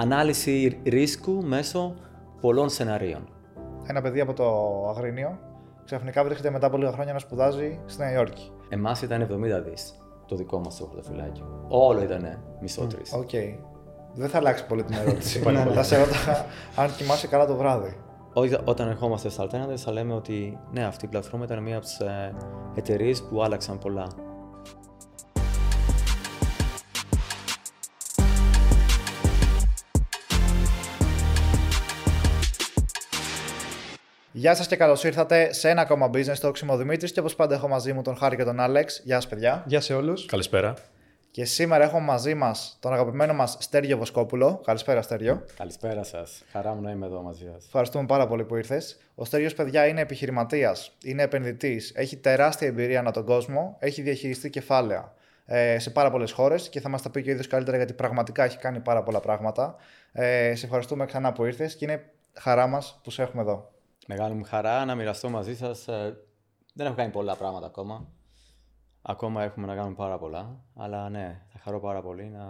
ανάλυση ρίσκου μέσω πολλών σεναρίων. Ένα παιδί από το Αγρίνιο ξαφνικά βρίσκεται μετά από λίγα χρόνια να σπουδάζει στη Νέα Υόρκη. Εμάς ήταν 70 δις το δικό μας το χαρτοφυλάκιο. Όλο ήταν μισό τρις. Οκ. Δεν θα αλλάξει πολύ την ερώτηση. θα σε ρωτά αν κοιμάσαι καλά το βράδυ. Ό- Όταν ερχόμαστε στα Alternatives θα λέμε ότι ναι, αυτή η πλατφόρμα ήταν μία από τις εταιρείες που άλλαξαν πολλά. Γεια σας και καλώς ήρθατε σε ένα ακόμα business talk. Είμαι ο Δημήτρης και όπως πάντα έχω μαζί μου τον Χάρη και τον Άλεξ. Γεια σας, παιδιά. Γεια σε όλους. Καλησπέρα. Και σήμερα έχω μαζί μας τον αγαπημένο μας Στέργιο Βοσκόπουλο. Καλησπέρα, Στέργιο. Καλησπέρα σας. Χαρά μου να είμαι εδώ μαζί σας. Ευχαριστούμε πάρα πολύ που ήρθες. Ο Στέργιος, παιδιά, είναι επιχειρηματίας, είναι επενδυτής, έχει τεράστια εμπειρία ανά τον κόσμο, έχει διαχειριστεί κεφάλαια ε, σε πάρα πολλές χώρες και θα μας τα πει και ο ίδιος καλύτερα γιατί πραγματικά έχει κάνει πάρα πολλά πράγματα. Ε, σε ευχαριστούμε ξανά που ήρθες και είναι χαρά μας που σε έχουμε εδώ. Μεγάλη μου χαρά να μοιραστώ μαζί σας. δεν έχω κάνει πολλά πράγματα ακόμα. Ακόμα έχουμε να κάνουμε πάρα πολλά. Αλλά ναι, θα χαρώ πάρα πολύ να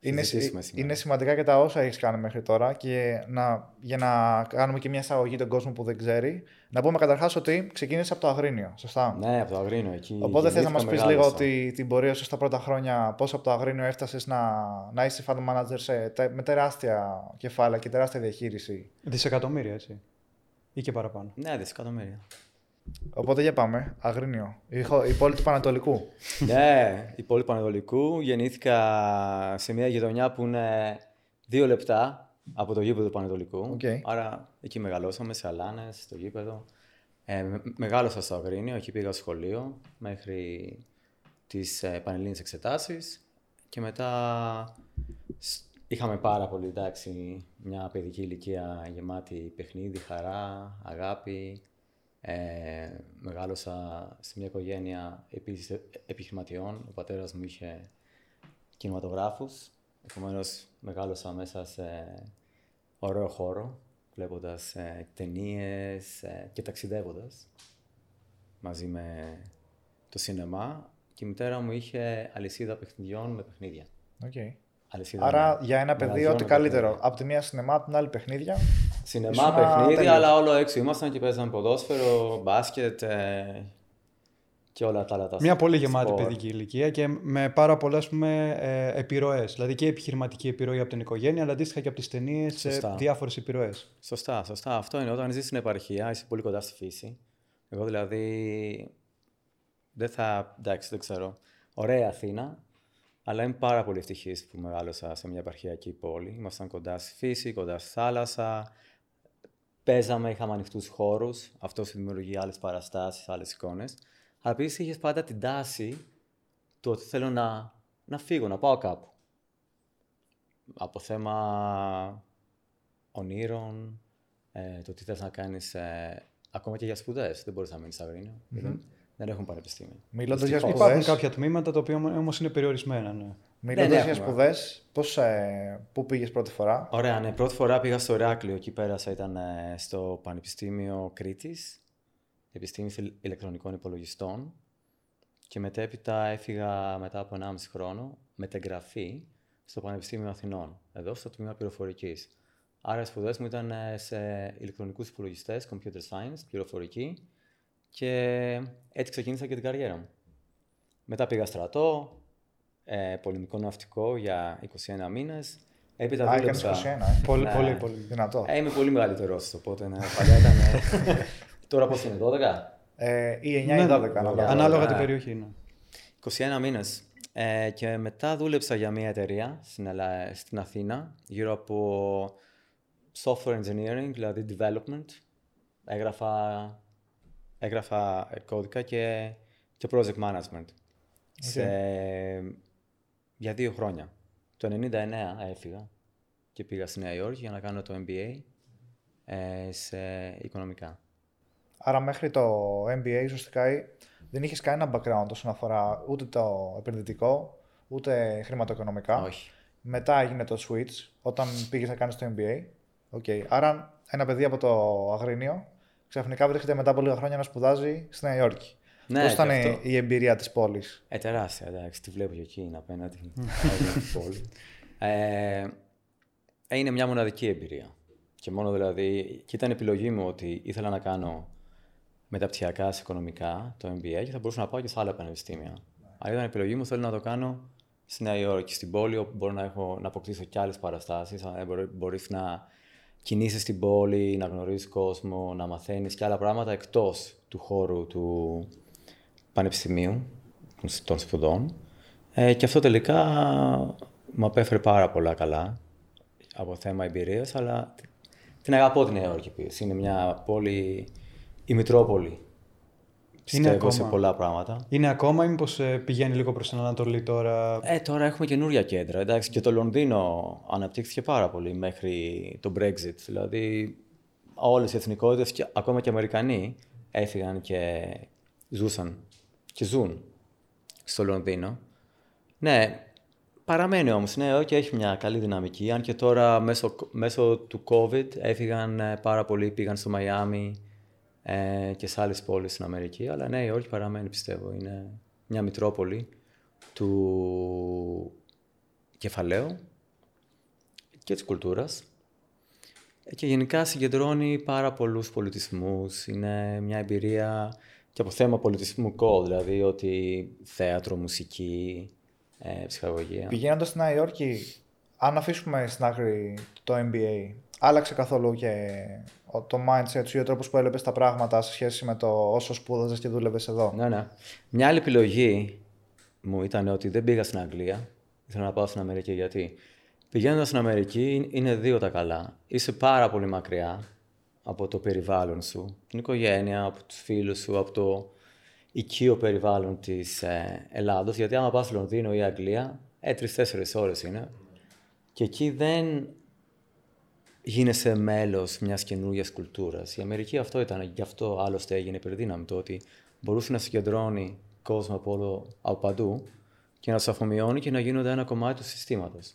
Είναι, συζητήσουμε σήμερα. είναι σημαντικά και τα όσα έχεις κάνει μέχρι τώρα και να, για να κάνουμε και μια εισαγωγή τον κόσμο που δεν ξέρει. Να πούμε καταρχάς ότι ξεκίνησες από το Αγρίνιο, σωστά; Ναι, από το Αγρίνιο εκεί. Οπότε θες να μας γεννήθηκα, πει λίγο μεγάλωσα. ότι την πορεία σου στα πρώτα χρόνια, πώς από το Αγρίνιο έφτασες να, να είσαι fund manager σε, τε- με τεράστια κεφάλαια και τεράστια διαχείριση; Δισεκατομμύρια, έτσι. Ή και παραπάνω. Ναι, δισεκατομμύρια. Οπότε για πάμε. Αγρίνιο. Η, χω- η πόλη του Παναιτωλικού. ναι, η πόλη Παναιτωλικού. Γεννήθηκα σε μια γειτονιά που είναι δύο λεπτά από το γήπεδο του Πανεδολικού. Οκ. Άρα εκεί μεγαλώσαμε, σε αλάνες, στο γήπεδο. Ε, με- μεγάλωσα στο Αγρίνιο, εκεί πήγα σχολείο μέχρι τις ε, πανελλήνιες εξετάσεις και μετά σ- είχαμε πάρα πολύ, εντάξει, μια παιδική ηλικία γεμάτη παιχνίδι, χαρά, αγάπη. Ε, μεγάλωσα σε μια οικογένεια επίσης ε- επιχειρηματιών. Ο πατέρας μου είχε κινηματογράφους. Επομένως, μεγάλωσα μέσα σε ωραίο χώρο, βλέποντας ε, ταινίες ε, και ταξιδεύοντας μαζί με το σινεμά. Και η μητέρα μου είχε αλυσίδα παιχνιδιών με παιχνίδια. Okay. Αλυσίδα Άρα με για ένα παιδί μαγαζιών ό,τι με καλύτερο. παιχνίδια. Από τη μία σινεμά, από την άλλη παιχνίδια. Σινεμά, Ήσουνα παιχνίδια, τέλειος. αλλά όλο έξω ήμασταν και παίζαμε ποδόσφαιρο, μπάσκετ ε, και όλα τα άλλα τα Μια πολύ γεμάτη σπορ. παιδική ηλικία και με πάρα πολλές ε, επιρροές. Δηλαδή και επιχειρηματική επιρροή από την οικογένεια, αλλά αντίστοιχα και από τις ταινίες σε Σωστά. διάφορες επιρροές. Σωστά, σωστά. Αυτό είναι. Όταν ζεις στην επαρχία, είσαι πολύ κοντά στη φύση. Εγώ δηλαδή δεν θα. εντάξει, δεν ξέρω. Ωραία Αθήνα, αλλά είμαι πάρα πολύ ευτυχής που μεγάλωσα σε μια επαρχιακή πόλη. Ήμασταν κοντά στη φύση, κοντά στη θάλασσα. Παίζαμε, είχαμε ανοιχτούς χώρους. Αυτό σου δημιουργεί άλλες παραστάσεις, άλλες εικόνες. Αλλά επίσης είχες πάντα την τάση του ότι θέλω να, να φύγω, να πάω κάπου. Από θέμα ονείρων, ε, το τι θες να κάνεις, ε, ακόμα και για σπουδές. Δεν μπορείς να μείνεις στο Αγρίνιο. Δεν, δεν έχουν πανεπιστήμιο. Μιλώντας για Δυστυχώς. σπουδές. Υπάρχουν κάποια τμήματα τα οποία όμω είναι περιορισμένα. Ναι. Μιλώντας Ναι, ναι, για έχουμε. σπουδές, πώς, ε, πού πήγες πρώτη φορά; Ωραία, ναι. Πρώτη φορά πήγα στο Ηράκλειο. Εκεί πέρασα, ήταν ε, στο Πανεπιστήμιο Κρήτης, Επιστήμη Ηλ- Ηλεκτρονικών Υπολογιστών. Και μετέπειτα έφυγα μετά από 1,5 χρόνο μετεγγραφή στο Πανεπιστήμιο Αθηνών, εδώ στο τμήμα πληροφορικής. Άρα οι σπουδές μου ήταν ε, σε ηλεκτρονικούς υπολογιστές, computer science, πληροφορική και έτσι ξεκίνησα και την καριέρα μου. Μετά πήγα στρατό, ε, πολεμικό ναυτικό για 21 μήνες. Έπειτα Α, έκανε δούλεψα... 21, ε. Πολύ, Ναι. πολύ, πολύ. Δυνατό. Ε, είμαι πολύ μεγαλύτερό, οπότε ναι, παλιά ήταν. ε, Τώρα πώς είναι, 12? Ε, ή 9 Ναι, ή 12. ναι, ανάλογα. Ανάλογα Ναι. την περιοχή. Ναι. 21 μήνες. Ε, και μετά δούλεψα για μια εταιρεία στην, Ελλάδα, στην Αθήνα γύρω από software engineering, δηλαδή development. Έγραφα, έγραφα κώδικα και, και project management. Σε, για δύο χρόνια. Το 99 έφυγα και πήγα στη Νέα Υόρκη για να κάνω το MBA ε, σε οικονομικά. Άρα μέχρι το MBA ουσιαστικά δεν είχες κανένα background όσον αφορά ούτε το επενδυτικό, ούτε χρηματοοικονομικά. Όχι. Μετά έγινε το switch όταν πήγες να κάνεις το MBA. Okay. Άρα ένα παιδί από το Αγρίνιο ξαφνικά βρίσκεται μετά από λίγα χρόνια να σπουδάζει στη Νέα Υόρκη. Ναι, Πώς ήταν και η- αυτό. η εμπειρία της πόλης; Ε, τεράστια, εντάξει, τη βλέπω και εκεί είναι απέναντι. όλη την πόλη. Ε, Ε, είναι μια μοναδική εμπειρία. Και μόνο δηλαδή, και ήταν επιλογή μου ότι ήθελα να κάνω μεταπτυχιακά σε οικονομικά, το MBA, και θα μπορούσα να πάω και σε άλλα πανεπιστήμια. Αλλά ήταν επιλογή μου, θέλω να το κάνω στη Νέα Υόρκη, στην πόλη, όπου μπορώ να, έχω, να αποκτήσω και άλλες παραστάσεις. Μπορείς να κινείσαι στην πόλη, να γνωρίζεις κόσμο, να μαθαίνεις και άλλα πράγματα εκτός του χώρου του πανεπιστημίου, των σπουδών. Ε, και αυτό τελικά μου απέφερε πάρα πολλά καλά από θέμα εμπειρίας, αλλά την αγαπώ την Νέα Υόρκη Είναι μια πόλη, η Μητρόπολη. Πιστεύω σε πολλά πράγματα. Είναι ακόμα ή μήπως ε, πηγαίνει λίγο προς την Ανατολή τώρα; Ε, τώρα έχουμε καινούρια κέντρα. Εντάξει, και το Λονδίνο αναπτύχθηκε πάρα πολύ μέχρι το Brexit. Δηλαδή όλες οι εθνικότητες, και, ακόμα και οι Αμερικανοί, έφυγαν και ζούσαν και ζουν στο Λονδίνο. Ναι, Παραμένει όμως, ναι, και έχει μια καλή δυναμική. Αν και τώρα μέσω, μέσω του COVID έφυγαν ε, πάρα πολλοί, πήγαν στο Μαϊάμι ε, και σε άλλες πόλεις στην Αμερική. Αλλά ναι, όχι παραμένει πιστεύω. Είναι μια μητρόπολη του κεφαλαίου και της κουλτούρας. Ε, και γενικά συγκεντρώνει πάρα πολλούς πολιτισμούς. Είναι μια εμπειρία και από θέμα πολιτισμικό, δηλαδή ότι θέατρο, μουσική, ε, ψυχαγωγία. Πηγαίνοντας στη Νέα Υόρκη, αν αφήσουμε στην άκρη το MBA, άλλαξε καθόλου και το mindset σου ή ο τρόπος που έλεπες τα πράγματα σε σχέση με το όσο σπούδαζες και δούλευες εδώ. Ναι, ναι. Μια άλλη επιλογή μου ήταν ότι δεν πήγα στην Αγγλία. Ήθελα να πάω στην Αμερική γιατί πηγαίνοντας στην Αμερική είναι δύο τα καλά. Είσαι πάρα πολύ μακριά από το περιβάλλον σου, την οικογένεια, από τους φίλους σου, από το οικείο περιβάλλον της ε, Ελλάδος. Γιατί άμα πας στο Λονδίνο ή Αγγλία, ε, τρει-τέσσερι ώρες είναι. Και εκεί δεν γίνεσαι μέλος μιας καινούργιας κουλτούρας. Η Αμερική αυτό ήταν, γι' αυτό άλλωστε έγινε υπερδύναμη το ότι μπορούσε να συγκεντρώνει κόσμο από, όλο, από παντού και να τους αφομοιώνει και να γίνονται ένα κομμάτι του συστήματος.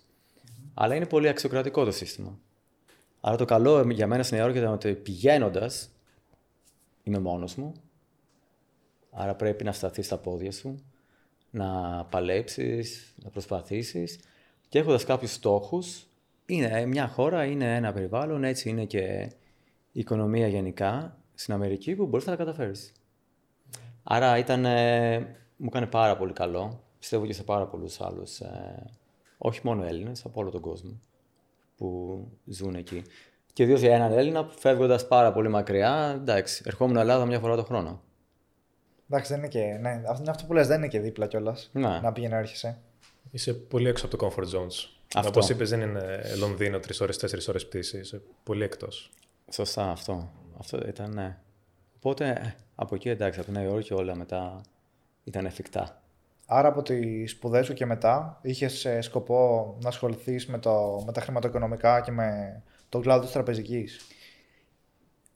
Αλλά είναι πολύ αξιοκρατικό το σύστημα. Άρα το καλό για μένα στην Νέα Υόρκη ήταν ότι πηγαίνοντας, είμαι μόνος μου, Άρα πρέπει να σταθείς στα πόδια σου, να παλέψεις, να προσπαθήσεις και έχοντας κάποιους στόχους, είναι μια χώρα, είναι ένα περιβάλλον, έτσι είναι και η οικονομία γενικά στην Αμερική που μπορείς να τα καταφέρεις. Άρα ήταν, μου έκανε πάρα πολύ καλό, πιστεύω και σε πάρα πολλούς άλλους, ε, όχι μόνο Έλληνες, από όλο τον κόσμο που ζουν εκεί. Και ιδίως για έναν Έλληνα που φεύγοντας πάρα πολύ μακριά, εντάξει, ερχόμουν Ελλάδα μια φορά το χρόνο. Εντάξει, δεν είναι και. Ναι, αυτό που λες δεν είναι και δίπλα κιόλας. Ναι. Να πήγαινε να έρχεσαι. Είσαι πολύ έξω από το comfort zones. Όπως είπες, δεν είναι Λονδίνο τρεις ώρες, τέσσερις ώρες πτήσης. Είσαι πολύ εκτός. Σωστά αυτό. Αυτό ήταν, ναι. Οπότε ε, από εκεί εντάξει, από τη Νέα Υόρκη όλα μετά ήταν εφικτά. Άρα από τις σπουδές σου και μετά είχες ε, σκοπό να ασχοληθείς με, με τα χρηματοοικονομικά και με τον κλάδο της τραπεζικής;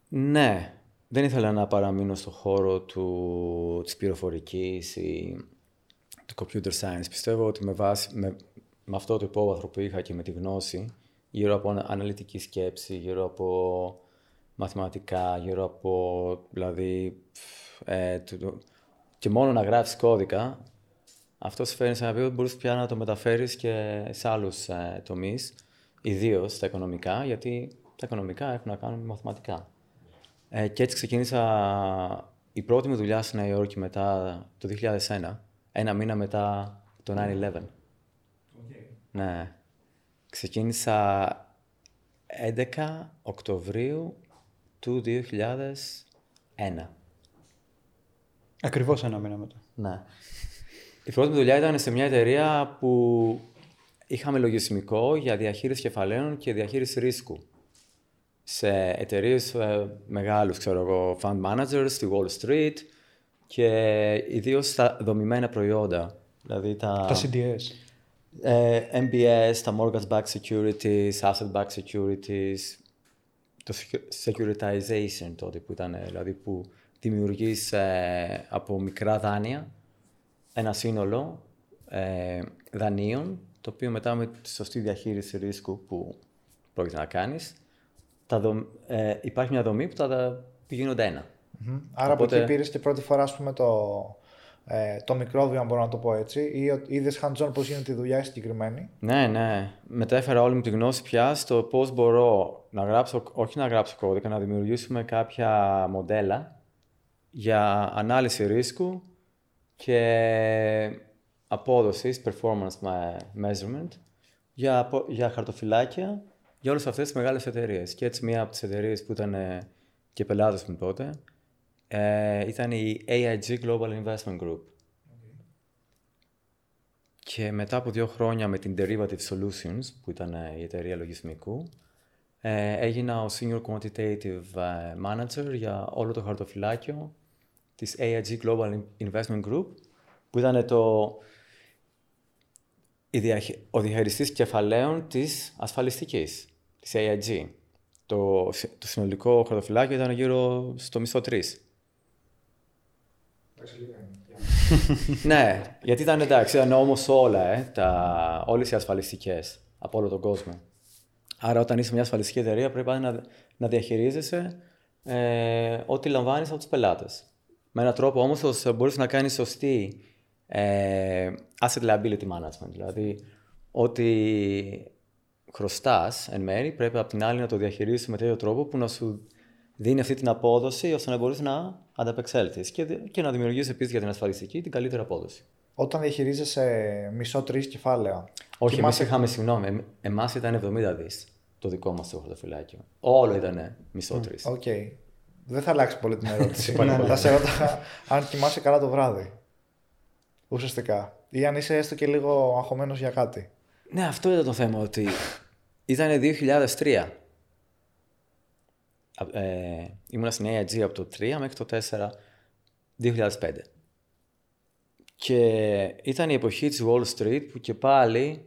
Ναι, δεν ήθελα να παραμείνω στο χώρο του, της πληροφορικής ή του computer science. Πιστεύω ότι με, βάση, με, με αυτό το υπόβαθρο που είχα και με τη γνώση, γύρω από αναλυτική σκέψη, γύρω από μαθηματικά, γύρω από, δηλαδή, ε, και μόνο να γράφεις κώδικα, αυτό σε φέρνει σε ένα ότι μπορείς πια να το μεταφέρεις και σε άλλους ε, τομείς, ιδίως στα οικονομικά, γιατί τα οικονομικά έχουν να κάνουν με μαθηματικά. Ε, και έτσι ξεκίνησα η πρώτη μου δουλειά στη Νέα Υόρκη μετά το 2001, ένα μήνα μετά το 9-11. Okay. Ναι. Ξεκίνησα 11 Οκτωβρίου του 2001. Ακριβώς ένα μήνα μετά. Ναι. Η πρώτη μου δουλειά ήταν σε μια εταιρεία που είχαμε λογισμικό για διαχείριση κεφαλαίων και διαχείριση ρίσκου σε εταιρείες ε, μεγάλους, ξέρω εγώ, fund managers στη Wall Street και ιδίως στα δομημένα προϊόντα. Δηλαδή τα, τα CDS. Ε, MBS, τα mortgage-backed securities, asset-backed securities, το securitization τότε που ήταν, δηλαδή που δημιουργείς ε, από μικρά δάνεια ένα σύνολο ε, δανείων, το οποίο μετά με τη σωστή διαχείριση ρίσκου που πρόκειται να κάνεις, τα ε, υπάρχει μια δομή που τα πηγαίνονται ένα. Mm-hmm. Άρα Οπότε... από εκεί πήρες και πρώτη φορά ας πούμε, το, ε, το μικρόβιο, αν μπορώ να το πω έτσι, ή είδες hands-on πώς γίνεται η δουλειά συγκεκριμένη; Ναι, ναι. Μετέφερα όλη μου τη γνώση πια στο πώς μπορώ να γράψω, όχι να γράψω κώδικα, να δημιουργήσουμε κάποια μοντέλα για ανάλυση ρίσκου και απόδοσης, performance measurement, για, για χαρτοφυλάκια για όλες αυτές τις μεγάλες εταιρείες. Και έτσι, μία από τις εταιρείες που ήταν και πελάτε μου τότε ε, ήταν η AIG Global Investment Group. Και μετά από δύο χρόνια με την Derivative Solutions, που ήταν ε, η εταιρεία λογισμικού, ε, έγινα ο Senior Quantitative ε, Manager για όλο το χαρτοφυλάκιο της AIG Global Investment Group, που ήταν το, ο διαχειριστής κεφαλαίων της ασφαλιστικής, της AIG. Το, το συνολικό χαρτοφυλάκιο ήταν γύρω στο μισό τρεις. Ναι, γιατί ήταν εντάξει, ήταν όμως όλα, ε, τα, όλες οι ασφαλιστικές από όλο τον κόσμο. Άρα όταν είσαι μια ασφαλιστική εταιρεία πρέπει να, να διαχειρίζεσαι ε, ό,τι λαμβάνεις από τους πελάτες. Με έναν τρόπο όμως ώστε μπορείς να κάνεις σωστή ε, asset liability management. Δηλαδή, ό,τι χρωστάς εν μέρη πρέπει από την άλλη να το διαχειρίζεις με τέτοιο τρόπο που να σου δίνει αυτή την απόδοση ώστε να μπορείς να ανταπεξέλθεις και, και να δημιουργήσει επίσης για την ασφαλιστική την καλύτερη απόδοση. Όταν διαχειρίζεσαι μισό τρις κεφάλαια. Όχι, εμείς είχαμε, συγγνώμη, εμάς ήταν 70 δις το δικό μας το χαρτοφυλάκιο. Όλο ήταν μισό τρις. OK. Okay. Δεν θα αλλάξει πολύ την ερώτηση. θα σε ρωτά αν κοιμάσαι καλά το βράδυ. Ουσιαστικά. Ή αν είσαι έστω και λίγο αγχωμένος για κάτι. Ναι, αυτό ήταν το θέμα. Ότι ήταν 2003 ε, ήμουνα στην AIG από το 3 μέχρι το 4, 2005. Και ήταν η εποχή της Wall Street που και πάλι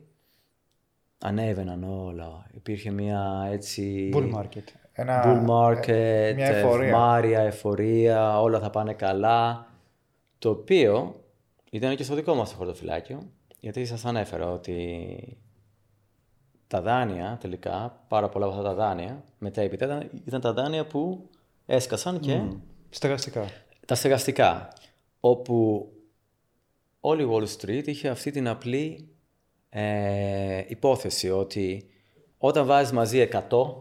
ανέβαιναν όλα. Υπήρχε μια έτσι... Bull market. Ένα, bull market, ε, μια εφορία. ευμάρια, εφορία, όλα θα πάνε καλά. Το οποίο ήταν και στο δικό μας το χαρτοφυλάκιο, γιατί σας ανέφερα ότι τα δάνεια τελικά, πάρα πολλά από αυτά τα δάνεια, μετά ήταν, ήταν τα δάνεια που έσκασαν και... Mm. Στεγαστικά. Τα στεγαστικά. Όπου όλη η Wall Street είχε αυτή την απλή ε, υπόθεση ότι όταν βάζεις μαζί 100,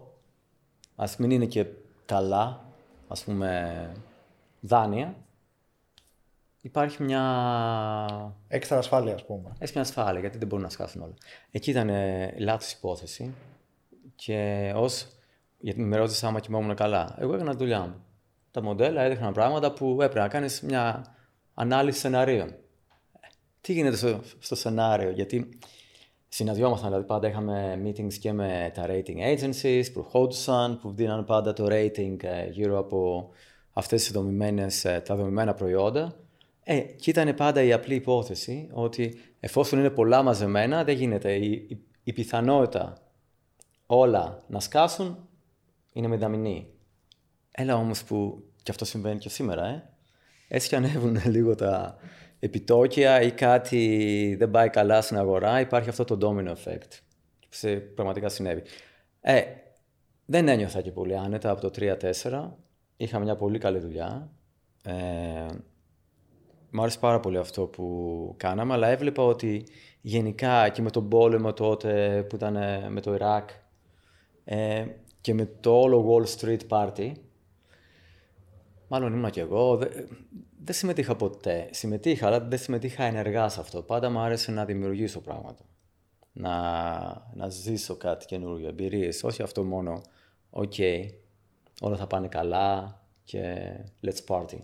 ας μην είναι και καλά, ας πούμε, δάνεια, υπάρχει μια. Έξτρα ασφάλεια, ας πούμε. Έχει μια ασφάλεια, γιατί δεν μπορούν να σκάσουν όλα. Εκεί ήταν ε, λάθος υπόθεση. Και ω. Γιατί με ρώτησε άμα κοιμόμουν καλά. Εγώ έκανα τη δουλειά μου. Τα μοντέλα έδειχναν πράγματα που έπρεπε να κάνεις μια ανάλυση σενάριων. Τι γίνεται στο, στο σενάριο, γιατί συναντιόμασταν, δηλαδή πάντα είχαμε meetings και με τα rating agencies που ερχόντουσαν, που δίναν πάντα το rating ε, γύρω από αυτές τις δομημένες, ε, τα δομημένα προϊόντα ε, και ήταν πάντα η απλή υπόθεση ότι εφόσον είναι πολλά μαζεμένα, δεν γίνεται. Η, η, πιθανότητα όλα να σκάσουν είναι μηδαμινή. Έλα όμως που και αυτό συμβαίνει και σήμερα, ε. Έτσι και ανέβουν λίγο τα επιτόκια ή κάτι δεν πάει καλά στην αγορά, υπάρχει αυτό το domino effect. Σε πραγματικά συνέβη. Ε, δεν ένιωθα και πολύ άνετα από το 3-4. Είχα μια πολύ καλή δουλειά. Ε, μου άρεσε πάρα πολύ αυτό που κάναμε, αλλά έβλεπα ότι γενικά και με τον πόλεμο τότε που ήταν ε, με το Ιράκ ε, και με το όλο Wall Street Party, μάλλον ήμουν και εγώ, δεν συμμετείχα ποτέ. Συμμετείχα, αλλά δεν συμμετείχα ενεργά σε αυτό. Πάντα μου άρεσε να δημιουργήσω πράγματα. Να, να ζήσω κάτι καινούργιο, εμπειρίες. Όχι αυτό μόνο, οκ, όλα θα πάνε καλά και let's party.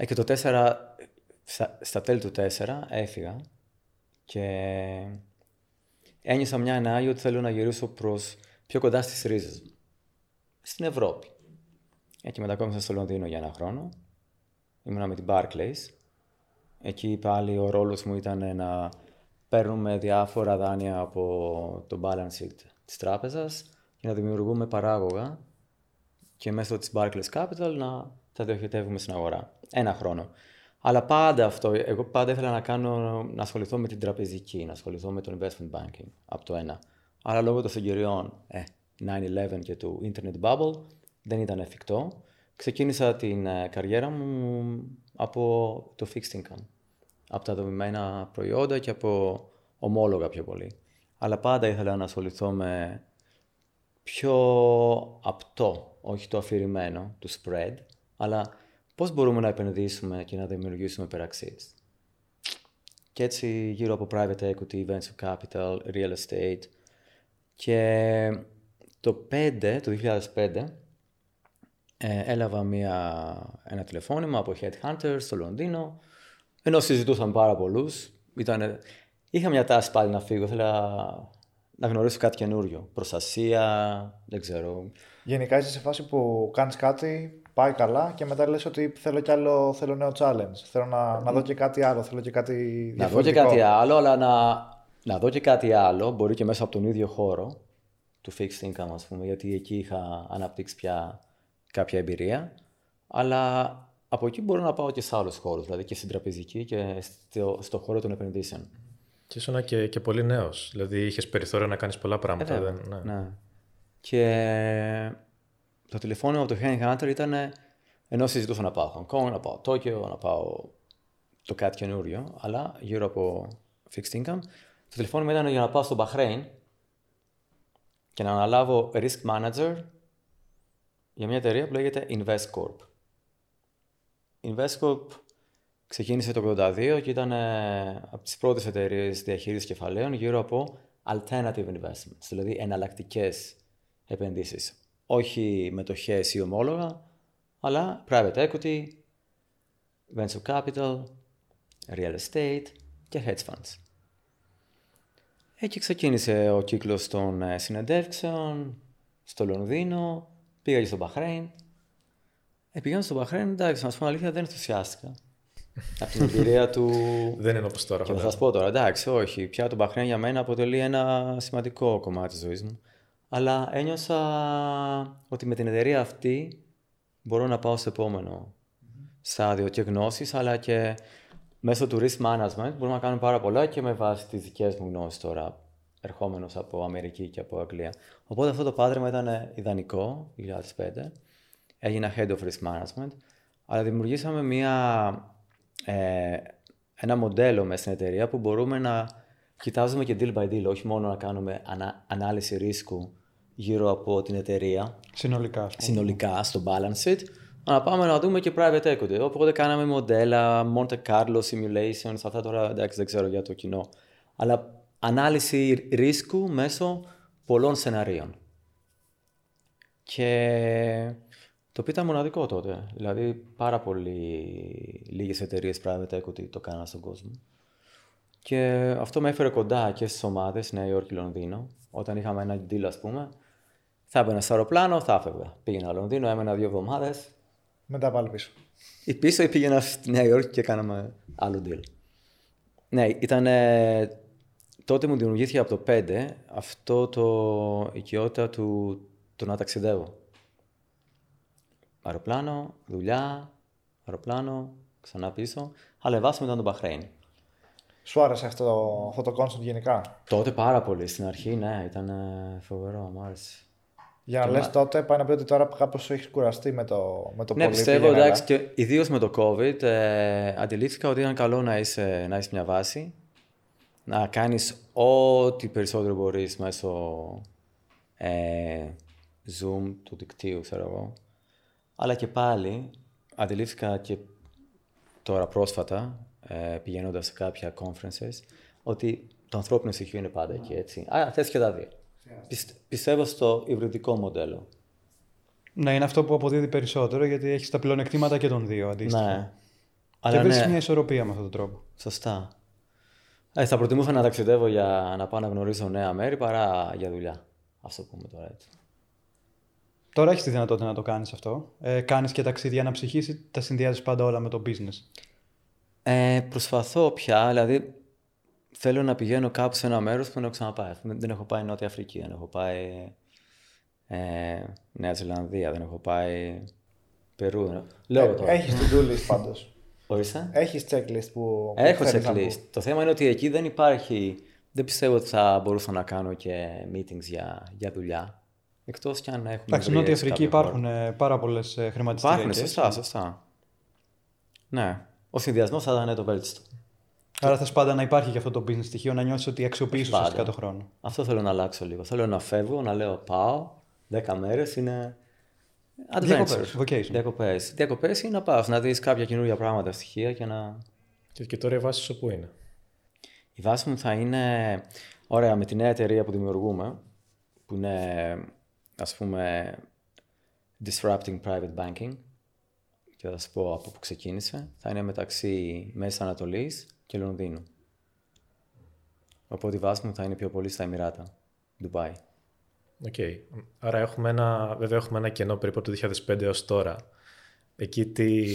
Ε, και το 4, στα, στα τέλη του 4 έφυγα και ένιωσα μια ανάγκη ότι θέλω να γυρίσω προς πιο κοντά στις ρίζες μου. Στην Ευρώπη. Εκεί μετακόμισα στο Λονδίνο για ένα χρόνο. Ήμουνα με την Barclays. Εκεί πάλι ο ρόλος μου ήταν να παίρνουμε διάφορα δάνεια από το balance sheet της τράπεζας και να δημιουργούμε παράγωγα και μέσω της Barclays Capital να τα διοχετεύουμε στην αγορά. Ένα χρόνο. Αλλά πάντα αυτό, εγώ πάντα ήθελα να κάνω, να ασχοληθώ με την τραπεζική, να ασχοληθώ με το investment banking από το ένα. Αλλά λόγω των συγκυριών, ε, 9-11 και του internet bubble, δεν ήταν εφικτό. ξεκίνησα την ε, καριέρα μου από το fixed income. Από τα δομημένα προϊόντα και από ομόλογα πιο πολύ. Αλλά πάντα ήθελα να ασχοληθώ με πιο απτό, όχι το αφηρημένο, του spread, αλλά πώς μπορούμε να επενδύσουμε και να δημιουργήσουμε υπεραξίες. Και έτσι γύρω από private equity, venture capital, real estate. Και το 5, το 2005, ε, έλαβα μια, ένα τηλεφώνημα από headhunters στο Λονδίνο, ενώ συζητούσαν πάρα πολλούς. Ήταν, είχα μια τάση πάλι να φύγω, ήθελα να γνωρίσω κάτι καινούριο. Προστασία, δεν ξέρω. Γενικά είσαι σε φάση που κάνεις κάτι, πάει καλά και μετά λες ότι θέλω κι άλλο, θέλω νέο challenge. Θέλω να, να δω και κάτι άλλο, θέλω και κάτι διαφορετικό. Να δω και κάτι άλλο, αλλά να, να δω και κάτι άλλο, μπορεί και μέσα από τον ίδιο χώρο του fixed income, ας πούμε, γιατί εκεί είχα αναπτύξει πια κάποια εμπειρία. Αλλά από εκεί μπορώ να πάω και σε άλλους χώρους, δηλαδή και στην τραπεζική και στο, στο χώρο των επενδύσεων. Και ήσουν και, και πολύ νέος. Δηλαδή είχες περιθώριο να κάνεις πολλά πράγματα. Ε, δεν, ναι. ναι. Και το τηλεφώνημα από το Henry Hunter ήταν ενώ συζητούσα να πάω Hong Kong, να πάω Τόκιο, να πάω το κάτι καινούριο, αλλά γύρω από fixed income. Το τηλεφώνημα ήταν για να πάω στο Bahrain και να αναλάβω risk manager για μια εταιρεία που λέγεται InvestCorp. InvestCorp ξεκίνησε το 1982 και ήταν ε, από τις πρώτες εταιρείες διαχείρισης κεφαλαίων γύρω από alternative investments, δηλαδή εναλλακτικές επενδύσεις. Όχι μετοχές ή ομόλογα, αλλά private equity, venture capital, real estate και hedge funds. Εκεί ξεκίνησε ο κύκλος των ε, συνεντεύξεων στο Λονδίνο, πήγα και στο Μπαχρέιν. Ε, πήγαμε στο Μπαχρέιν, εντάξει, να σου πω αλήθεια, δεν ενθουσιάστηκα. Από την εμπειρία του. δεν είναι όπως τώρα. Και θα σα πω τώρα, εντάξει, όχι. Πια το Μπαχρέιν για μένα αποτελεί ένα σημαντικό κομμάτι της ζωής μου. Αλλά ένιωσα ότι με την εταιρεία αυτή μπορώ να πάω στο επόμενο στάδιο και γνώσεις, αλλά και μέσω του risk management μπορούμε να κάνουμε πάρα πολλά και με βάση τις δικές μου γνώσεις τώρα, ερχόμενος από Αμερική και από Αγγλία. Οπότε αυτό το πάντρεμα ήταν ιδανικό, 2005. Έγινα head of risk management, αλλά δημιουργήσαμε μια, ε, ένα μοντέλο μέσα στην εταιρεία που μπορούμε να κοιτάζουμε και deal by deal, όχι μόνο να κάνουμε ανα, ανάλυση ρίσκου γύρω από την εταιρεία. Συνολικά. Συνολικά στο balance sheet, να πάμε να δούμε και private equity. Οπότε κάναμε μοντέλα, Monte Carlo simulations, αυτά τώρα εντάξει δεν ξέρω για το κοινό. Αλλά ανάλυση ρίσκου μέσω πολλών σεναρίων. Και το οποίο ήταν μοναδικό τότε. Δηλαδή πάρα πολύ λίγες εταιρείες private equity το κάναν στον κόσμο. Και αυτό με έφερε κοντά και στις ομάδες Νέα Υόρκη Λονδίνο. Όταν είχαμε ένα deal, ας πούμε, θα έμπαινα στο αεροπλάνο, θα έφευγα. Πήγαινα Λονδίνο, έμενα δύο εβδομάδες. Μετά πάλι πίσω. Ή πίσω ή πήγαινα στη Νέα Υόρκη και κάναμε άλλο deal. Ναι, ήταν. τότε μου δημιουργήθηκε από το 5 αυτό το οικειότητα του το να ταξιδεύω. Αεροπλάνο, δουλειά, αεροπλάνο, ξανά πίσω. Αλλά βάση μετά τον Μπαχρέιν. Σου άρεσε αυτό, αυτό το concept γενικά; Τότε πάρα πολύ. Στην αρχή, ναι, ήταν φοβερό, μου άρεσε. Για να λες τότε, πάει να πει ότι τώρα κάπως έχεις κουραστεί με το, με το ναι, πολύ πιστεύω, πήγαινε, εντάξει, αλλά- και ιδίως με το COVID, ε, αντιλήφθηκα ότι ήταν καλό να είσαι, να είσαι μια βάση, να κάνεις ό,τι περισσότερο μπορείς μέσω ε, Zoom, του δικτύου, ξέρω εγώ. Αλλά και πάλι, αντιλήφθηκα και τώρα πρόσφατα, ε, πηγαίνοντας σε κάποια conferences, ότι το ανθρώπινο στοιχείο είναι πάντα εκεί, έτσι. Α, θες και τα δύο. Πιστε- πιστεύω στο υβριδικό μοντέλο. Ναι, είναι αυτό που αποδίδει περισσότερο γιατί έχεις τα πλεονεκτήματα και των δύο αντίστοιχα. Ναι. Και Αλλά βρίσκεις ναι, μια ισορροπία με αυτόν τον τρόπο. σωστά. Ε, θα προτιμούσα να ταξιδεύω για να πάω να γνωρίζω νέα μέρη παρά για δουλειά. Ας το πούμε τώρα έτσι. Τώρα έχεις τη δυνατότητα να το κάνεις αυτό. Ε, κάνεις και ταξίδια αναψυχής ή τα συνδυάζεις πάντα όλα με το business; Ε, προσπαθώ πια, δηλαδή θέλω να πηγαίνω κάπου σε ένα μέρος που δεν έχω ξαναπάει. Ας πούμε, Δεν έχω πάει Νότια Αφρική, δεν έχω πάει ε, Νέα Ζηλανδία, δεν έχω πάει Περού. δεν έχω- Λέω τώρα. Έχεις την to list πάντως. Ορίστε. Έχεις checklist που. που Έχω θέλεις να checklist. πού- Το θέμα είναι ότι εκεί δεν υπάρχει. Δεν πιστεύω ότι θα μπορούσα να κάνω και meetings για, για δουλειά. Εκτός κι αν έχουμε. Εντάξει, βρει Νότια έτσι Αφρική κάποιο υπάρχουν ε, πάρα πολλές χρηματιστήρια. Υπάρχουν, σωστά, σωστά. Ναι. Ο συνδυασμός θα ήταν το βέλτιστο. Άρα θα πάντα να υπάρχει και αυτό το business στοιχείο, να νιώσει ότι αξιοποιείς Πάντα. ουσιαστικά το χρόνο. Αυτό θέλω να αλλάξω λίγο. Θέλω να φεύγω, να λέω πάω, 10 μέρες είναι. Διακοπές, Adventures. vacation. Διακοπές. Διακοπές είναι να πας, να δεις κάποια καινούργια πράγματα, στοιχεία και να... Και, και τώρα η βάση σου πού είναι; Η βάση μου θα είναι, ωραία, με τη νέα εταιρεία που δημιουργούμε, που είναι, ας πούμε, Disrupting Private Banking, και θα σας πω από πού ξεκίνησε, θα είναι μεταξύ Μέσης Ανατολής και Λονδίνου. Οπότε η βάση μου θα είναι πιο πολύ στα Εμιράτα, Ντουμπάι. Οκ. Άρα έχουμε ένα, βέβαια έχουμε ένα κενό περίπου από το 2005 έως τώρα. Εκεί τι,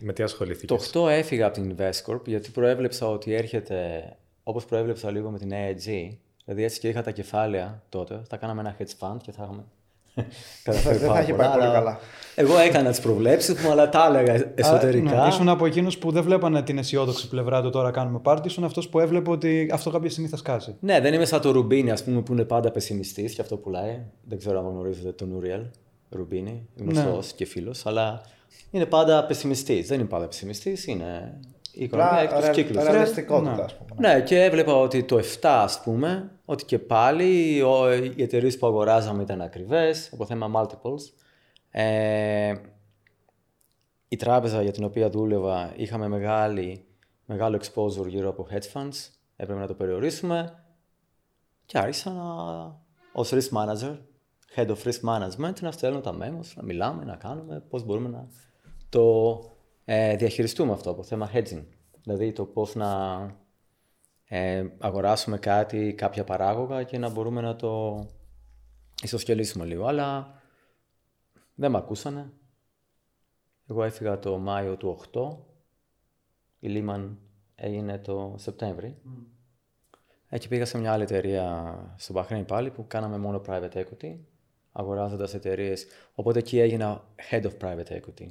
με τι ασχολήθηκες; Το 8 έφυγα από την Investcorp γιατί προέβλεψα ότι έρχεται, όπως προέβλεψα λίγο με την AIG, δηλαδή έτσι και είχα τα κεφάλαια τότε, θα κάναμε ένα hedge fund και θα είχαμε καταφέρει Δεν θα πάρα έχει πολλά, πάει πολύ αλλά καλά. Εγώ έκανα τις προβλέψεις μου, αλλά τα έλεγα εσωτερικά. Α, ναι, ήσουν από εκείνους που δεν βλέπανε την αισιόδοξη πλευρά του τώρα κάνουμε πάρτι. Ήσουν αυτός που έβλεπε ότι αυτό κάποια στιγμή θα σκάσει. Ναι, δεν είμαι σαν το Ρουμπίνι, ας πούμε, που είναι πάντα πεσημιστής και αυτό πουλάει. Δεν ξέρω αν γνωρίζετε τον Ουριέλ Ρουμπίνι, γνωστός και φίλος, αλλά είναι πάντα πεσημιστής. Δεν είναι πάντα πεσημιστής, είναι η οικονομία Απλά έχει τους ρε- κύκλους. ρεαλιστικότητα, Ναι. ας πούμε. Ναι, και έβλεπα ότι το 7, ας πούμε, ότι και πάλι ο, οι εταιρείες που αγοράζαμε ήταν ακριβές, από θέμα multiples. Ε, η τράπεζα για την οποία δούλευα είχαμε μεγάλη, μεγάλο exposure γύρω από hedge funds, έπρεπε να το περιορίσουμε και άρχισα να, ως risk manager, head of risk management, να στέλνω τα memos, να μιλάμε, να κάνουμε πώς μπορούμε να το ε, διαχειριστούμε αυτό από θέμα hedging. Δηλαδή το πώς να ε, αγοράσουμε κάτι, κάποια παράγωγα και να μπορούμε να το ισοσκελίσουμε λίγο. Αλλά δεν με ακούσανε. Εγώ έφυγα το Μάιο του 8. Η Lehman έγινε το Σεπτέμβρη. Έτσι πήγα σε μια άλλη εταιρεία στο Bahrain πάλι που κάναμε μόνο private equity, αγοράζοντας εταιρείες. Οπότε εκεί έγινα head of private equity.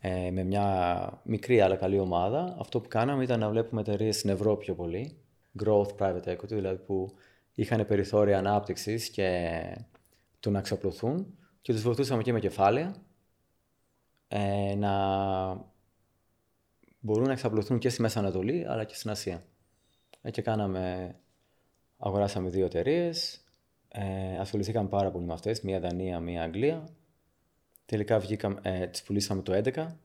Ε, με μια μικρή αλλά καλή ομάδα, αυτό που κάναμε ήταν να βλέπουμε εταιρείες στην Ευρώπη πιο πολύ, growth private equity, δηλαδή που είχαν περιθώρια ανάπτυξης και του να ξαπλωθούν και τους βοηθούσαμε και με κεφάλαια ε, να μπορούν να εξαπλωθούν και στη Μέση Ανατολή αλλά και στην Ασία. Ε, και κάναμε, αγοράσαμε δύο εταιρείες, ε, ασχοληθήκαμε πάρα πολύ με αυτές, μία Δανία, μία Αγγλία. Τελικά βγήκαμε, ε, τις πουλήσαμε το 11,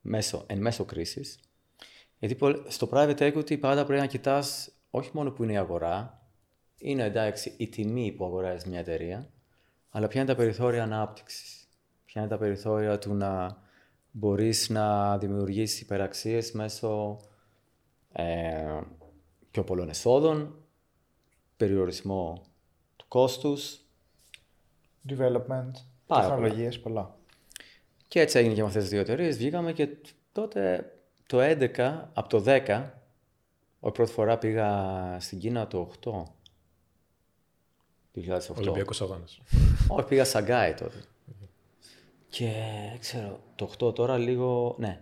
μέσω, εν μέσω κρίσης. Γιατί πολλ- στο private equity πάντα πρέπει να κοιτάς όχι μόνο που είναι η αγορά, είναι εντάξει η τιμή που αγοράζεις μια εταιρεία, αλλά ποια είναι τα περιθώρια ανάπτυξης. Ποια είναι τα περιθώρια του να μπορείς να δημιουργήσεις υπεραξίες μέσω ε, πιο πολλών εσόδων, περιορισμό του κόστους. Development, Πάρα τεχνολογίες, πολλά. Και έτσι έγινε και με αυτές τις δύο εταιρείε. Βγήκαμε και τότε το 11, από το 10, η πρώτη φορά πήγα στην Κίνα το 8. 2008. Ολυμπιακός αγώνας. Όχι, πήγα Σαγκάι τότε. Και ξέρω, το 8 τώρα λίγο, ναι,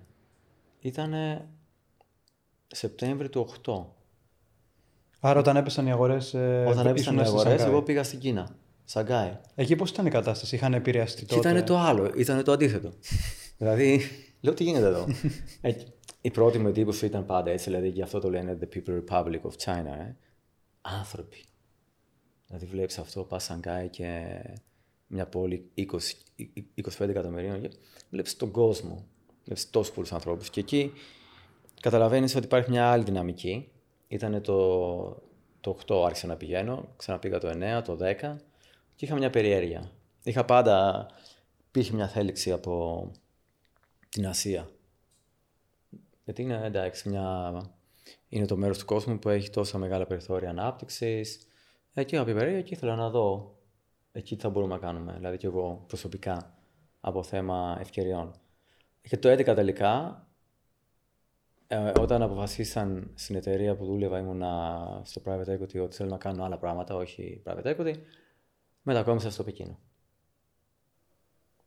ήταν Σεπτέμβρη του 8. Άρα όταν έπεσαν οι αγορές. Όταν έπεσαν οι αγορές, εγώ πήγα στην Κίνα, Σαγκάι. Εκεί πώς ήταν η κατάσταση, είχαν επηρεαστεί Και τότε; ήταν το άλλο, ήταν το αντίθετο. δηλαδή, λέω τι γίνεται εδώ; ε, η πρώτη μου εντύπωση ήταν πάντα έτσι, δηλαδή γι' αυτό το λένε The People Republic of China. Ε. Άνθρωποι. Δηλαδή βλέπεις αυτό, πας Σανγκάι και μια πόλη 20, 25 εκατομμυρίων και βλέπεις τον κόσμο. Βλέπεις τόσους πολλούς ανθρώπους. Και εκεί καταλαβαίνεις ότι υπάρχει μια άλλη δυναμική. Ήταν το, το 8 άρχισα να πηγαίνω, ξαναπήγα το 9, το 10 και είχα μια περιέργεια. Είχα πάντα, υπήρχε μια θέληξη από την Ασία. Γιατί είναι εντάξει, μια... είναι το μέρος του κόσμου που έχει τόσα μεγάλα περιθώρια ανάπτυξης. Εκεί είχα πει περιέργεια και ήθελα να δω εκεί τι θα μπορούμε να κάνουμε. Δηλαδή και εγώ προσωπικά από θέμα ευκαιριών. Και το 11 τελικά, ε, όταν αποφασίσαν στην εταιρεία που δούλευα, ήμουνα στο private equity ότι θέλω να κάνω άλλα πράγματα, όχι private equity, μετακόμισα στο Πεκίνο.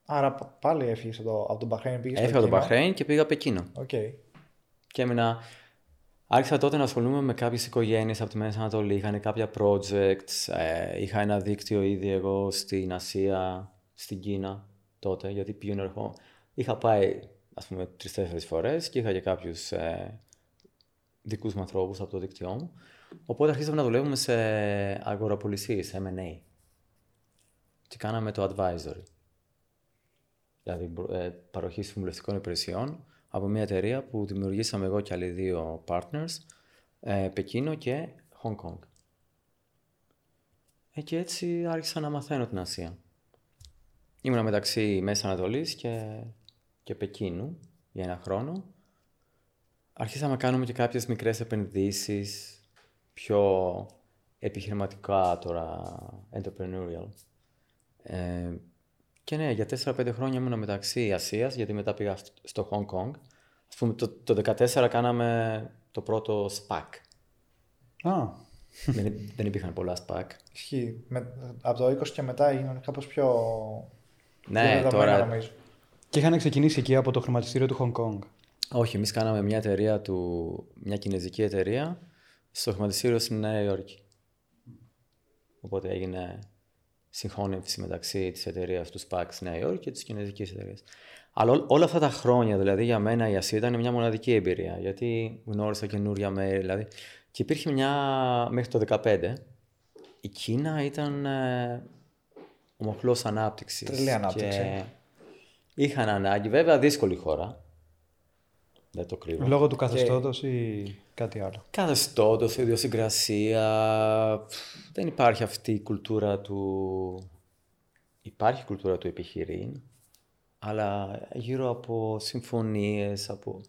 Άρα π- πάλι έφυγες από το, από τον Bahrain, πήγες στο Έφυγα από το Πεκίνο. Bahrain και πήγα Πεκίνο. Οκ. Και έμεινα Άρχισα τότε να ασχολούμαι με κάποιες οικογένειες από τη Μέση Ανατολή. Είχαν κάποια projects. Ε, είχα ένα δίκτυο ήδη εγώ στην Ασία, στην Κίνα τότε, γιατί πηγαινοερχό. Είχα πάει, ας πούμε, τρεις-τέσσερις φορές και είχα και κάποιους ε, δικούς μου ανθρώπους από το δίκτυό μου. Οπότε αρχίσαμε να δουλεύουμε σε αγοραπολισίες, M&A. Και κάναμε το advisory. Δηλαδή, ε, παροχή συμβουλευτικών υπηρεσιών από μια εταιρεία που δημιουργήσαμε εγώ και άλλοι δύο partners, ε, Πεκίνο και Hong Kong. Ε, και έτσι άρχισα να μαθαίνω την Ασία. Ήμουνα μεταξύ Μέσης Ανατολής και, και Πεκίνου για ένα χρόνο. Αρχίσαμε να κάνουμε και κάποιες μικρές επενδύσεις, πιο επιχειρηματικά τώρα, entrepreneurial. Ε, και ναι, για 4-5 χρόνια ήμουν μεταξύ Ασίας, γιατί μετά πήγα στο Hong Kong. Α πούμε, το, το 2014 κάναμε το πρώτο SPAC. Α. δεν, δεν υπήρχαν πολλά SPAC. Ισχύει. Με, από το 20 και μετά έγιναν κάπως πιο... Ναι, πιο τώρα... Νομίζω. Και είχαν ξεκινήσει εκεί από το χρηματιστήριο του Hong Kong. Όχι, εμείς κάναμε μια εταιρεία του, μια κινέζικη εταιρεία στο χρηματιστήριο στην Νέα Υόρκη. Οπότε έγινε συγχώνευση μεταξύ της εταιρείας του SPAC στη Νέα Υόρκη και της κινέζικης εταιρείας. Αλλά όλα αυτά τα χρόνια, δηλαδή για μένα η Ασία ήταν μια μοναδική εμπειρία. Γιατί γνώρισα καινούρια μέρη. Δηλαδή, και υπήρχε μια. μέχρι το 2015 η Κίνα ήταν ε, ο μοχλό ανάπτυξης. Τρελή ανάπτυξη. Και είχαν ανάγκη, βέβαια δύσκολη χώρα. Δεν το κρύβω. Λόγω του καθεστώτος ή κάτι άλλο; Καθεστώτος, ιδιοσυγκρασία. Δεν υπάρχει αυτή η κουλτούρα του... Υπάρχει κουλτούρα του επιχειρήν, αλλά γύρω από συμφωνίες, από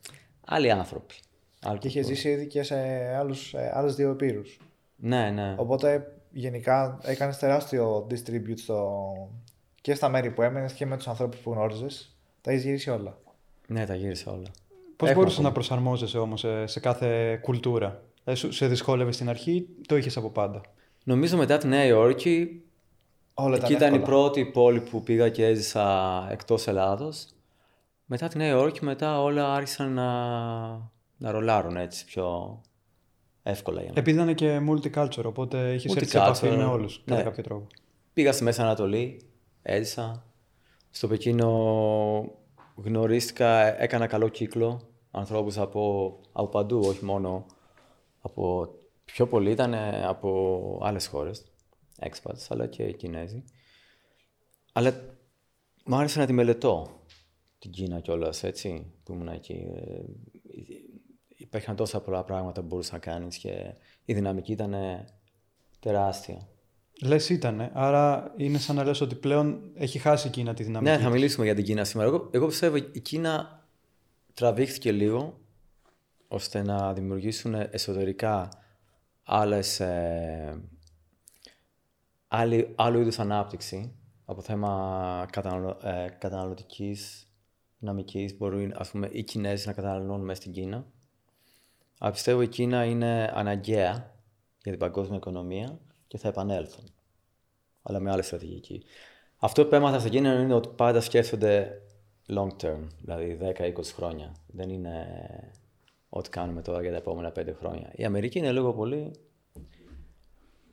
άλλοι άνθρωποι. Άλλη Και είχες κουλτούρα. ζήσει ήδη και σε άλλους, ε, άλλες δύο επίρους. Ναι, ναι. Οπότε γενικά έκανες τεράστιο distribute στο... και στα μέρη που έμενες και με τους ανθρώπους που γνώριζες. Τα έχεις γυρίσει όλα. Ναι, τα γύρισα όλα. Πώς Έχουμε μπορούσες ακόμα. να προσαρμόζεσαι όμως σε, σε κάθε κουλτούρα; Δηλαδή, σου- σε δυσκόλευες στην αρχή, το είχες από πάντα. Νομίζω μετά τη Νέα Υόρκη, Όλα εκεί ήταν η εύκολα. πρώτη πόλη που πήγα και έζησα εκτός Ελλάδος. Μετά τη Νέα Υόρκη, μετά όλα άρχισαν να, να ρολάρουν έτσι πιο εύκολα για μένα. Επειδή ήταν και multicultural, οπότε είχες έρθει σε Multicultural, επαφή με όλους κατά ναι. κάποιο τρόπο. Πήγα στη Μέση Ανατολή, έζησα. Στο Πεκίνο γνωρίστηκα, έκανα καλό κύκλο. Ανθρώπους από, από παντού, όχι μόνο από... Πιο πολλοί ήταν από άλλες χώρες, expats, αλλά και οι Κινέζοι. Αλλά μου άρεσε να τη μελετώ την Κίνα κιόλας, έτσι, που ήμουν εκεί. Ε, Υπήρχαν τόσα πολλά πράγματα που μπορούσα να κάνεις και η δυναμική ήταν τεράστια. Λες ήταν, άρα είναι σαν να λες ότι πλέον έχει χάσει η Κίνα τη δυναμική. Ναι, θα της. μιλήσουμε για την Κίνα σήμερα. Εγώ, εγώ πιστεύω η Κίνα τραβήχθηκε λίγο ώστε να δημιουργήσουν εσωτερικά άλλες, ε, άλλη, άλλου είδους ανάπτυξη από θέμα καταναλω, ε, καταναλωτικής δυναμικής. Μπορούν ας πούμε, οι Κινέζοι να καταναλώνουν μέσα στην Κίνα. Αλλά πιστεύω η Κίνα είναι αναγκαία για την παγκόσμια οικονομία και θα επανέλθουν. Αλλά με άλλη στρατηγική. Αυτό που έμαθα στην Κίνα είναι ότι πάντα σκέφτονται long term, δηλαδή 10-20 χρόνια. Δεν είναι ό,τι κάνουμε τώρα για τα επόμενα 5 χρόνια. Η Αμερική είναι λίγο πολύ.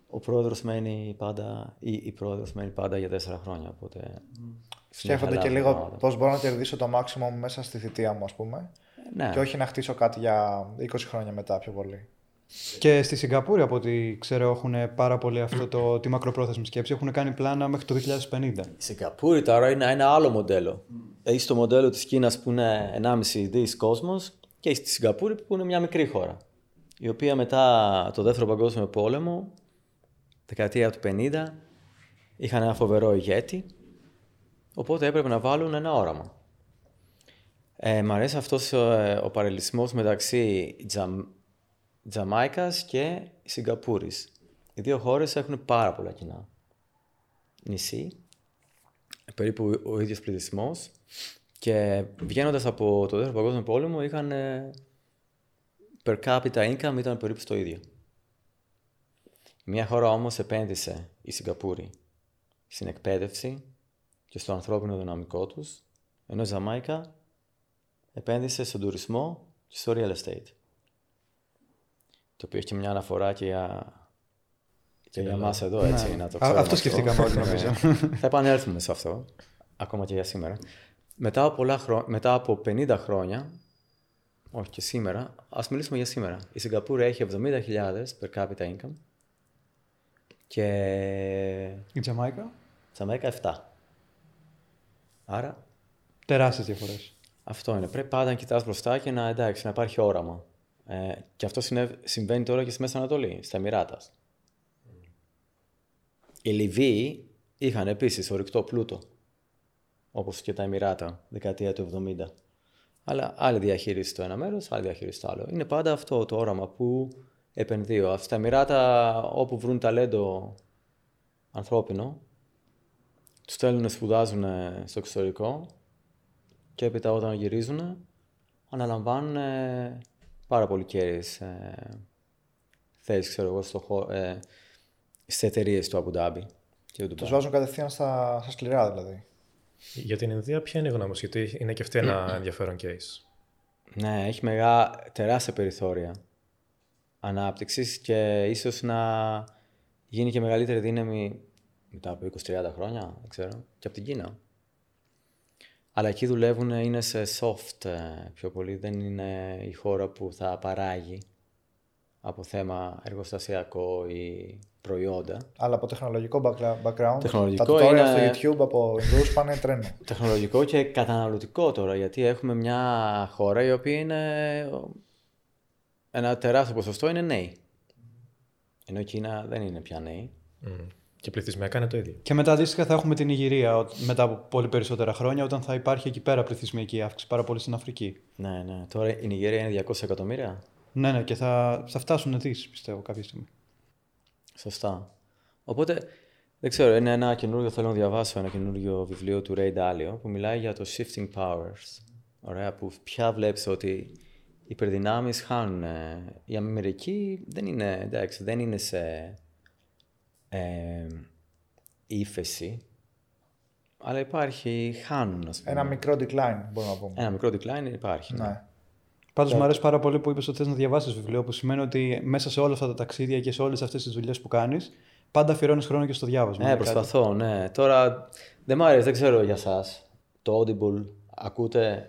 Ο πρόεδρος μένει πάντα, ή η πρόεδρος μένει πάντα για 4 χρόνια. Οπότε. Σκέφτονται και συνεχαλάζουν λίγο πράγματα. πώς μπορώ να κερδίσω το maximum μέσα στη θητεία μου, ας πούμε. Ναι. Και όχι να χτίσω κάτι για 20 χρόνια μετά πιο πολύ. Και στη Σιγκαπούρη, από ό,τι ξέρω, έχουν πάρα πολύ αυτό το, τη μακροπρόθεσμη σκέψη. Έχουν κάνει πλάνα μέχρι το 2050. Η Σιγκαπούρη τώρα είναι ένα άλλο μοντέλο. Έχει το μοντέλο της Κίνας που είναι 1,5 δις κόσμος και έχει τη Σιγκαπούρη που είναι μια μικρή χώρα. Η οποία μετά το δεύτερο παγκόσμιο πόλεμο, δεκαετία του 50, είχαν ένα φοβερό ηγέτη, οπότε έπρεπε να βάλουν ένα όραμα. Ε, μ' αρέσει αυτός ε, ο παρελισμός μεταξύ Τζαμ, Τζαμάικας και Σιγκαπούρης. Οι δύο χώρες έχουν πάρα πολλά κοινά. Νησί, περίπου ο ίδιος πληθυσμός και βγαίνοντας από το δεύτερο παγκόσμιο πόλεμο είχαν ε, per capita income ήταν περίπου στο ίδιο. Μια χώρα όμως επένδυσε η Σιγκαπούρη στην εκπαίδευση και στο ανθρώπινο δυναμικό τους, ενώ η Ζαμάικα επένδυσε στον τουρισμό και στο real estate. Το οποίο έχει και μια αναφορά και για, και για εμάς εδώ, έτσι, Ναι. να το Α, ξέρουμε αυτό σκεφτήκαμε όλοι, Ναι. νομίζω. Θα επανέλθουμε σε αυτό, ακόμα και για σήμερα. Μετά από, πολλά χρό... Μετά από 50 χρόνια, όχι και σήμερα, ας μιλήσουμε για σήμερα. Η Σιγκαπούρη έχει 70.000 per capita income και Η Τζαμάικα; η Αμέρικα 7. Άρα Τεράστιες διαφορές. αυτό είναι. Πρέπει πάντα να κοιτάς μπροστά και να, εντάξει, να υπάρχει όραμα. Ε, και αυτό συνέβ- συμβαίνει τώρα και στη Μέση Ανατολή, στα Εμμυράτας. Οι Λιβύοι είχαν επίσης ορυκτό πλούτο, όπως και τα Εμμυράτα, δεκαετία του 70. Αλλά άλλη διαχείριση το ένα μέρος, άλλη διαχείριση το άλλο. Είναι πάντα αυτό το όραμα που επενδύω. Στα Εμμυράτα, όπου βρουν ταλέντο ανθρώπινο, τους στέλνουν να σπουδάζουν στο εξωτερικό και έπειτα όταν γυρίζουν αναλαμβάνουν ε, πάρα πολύ κέρδιες ε, θέσεις, ξέρω εγώ, στο, χω- ε, στις εταιρείες του Αμπου Ντάμπι και του Τους Ντουμπάι. βάζουν κατευθείαν στα, στα σκληρά δηλαδή. Για την Ινδία, ποια είναι η γνώμη σου, γιατί είναι και αυτή ένα ενδιαφέρον case. Ναι, έχει μεγά, τεράστια περιθώρια ανάπτυξης και ίσως να γίνει και μεγαλύτερη δύναμη μετά από 20-30 χρόνια, δεν ξέρω, και από την Κίνα. Αλλά εκεί δουλεύουν, είναι σε soft ε, πιο πολύ, δεν είναι η χώρα που θα παράγει από θέμα εργοστασιακό ή προϊόντα. Αλλά από τεχνολογικό backla- background, Τεχνολογικό τα tutorial είναι- στο YouTube από Ινδούς πάνε τρένο. Τεχνολογικό και καταναλωτικό τώρα, γιατί έχουμε μια χώρα η οποία είναι... Ένα τεράστιο ποσοστό είναι νέοι. Ενώ η Κίνα δεν είναι πια νέοι. Μμ. Και πληθυσμιακά είναι το ίδιο. Και μετά αντίστοιχα θα έχουμε την Ιγυρία ο- μετά από πολύ περισσότερα χρόνια, όταν θα υπάρχει εκεί πέρα πληθυσμιακή αύξηση, πάρα πολύ στην Αφρική. Ναι, ναι. Τώρα η Νιγερία είναι 200 εκατομμύρια; Ναι, ναι, και θα, θα φτάσουν δι, πιστεύω, κάποια στιγμή. Σωστά. Οπότε, δεν ξέρω, είναι ένα καινούριο, θέλω να διαβάσω ένα καινούριο βιβλίο του Ray Dalio που μιλάει για το shifting powers. Ωραία, που πια βλέπεις ότι οι υπερδυνάμεις χάνουν. Η Αμερική δεν είναι, εντάξει, δεν είναι σε ε, ύφεση, αλλά υπάρχει, χάνουν, ας πούμε. Ένα μικρό decline, μπορούμε να πούμε. Ένα μικρό decline υπάρχει. ναι. Ναι. Πάντως μου αρέσει πάρα πολύ που είπες ότι θες να διαβάσεις βιβλίο, που σημαίνει ότι μέσα σε όλα αυτά τα ταξίδια και σε όλες αυτές τις δουλειές που κάνεις, πάντα αφιερώνεις χρόνο και στο διάβασμα. Ναι, Είναι κάτι- προσπαθώ, ναι. Τώρα δεν μ' αρέσει, δεν ξέρω για σας. Το Audible, ακούτε;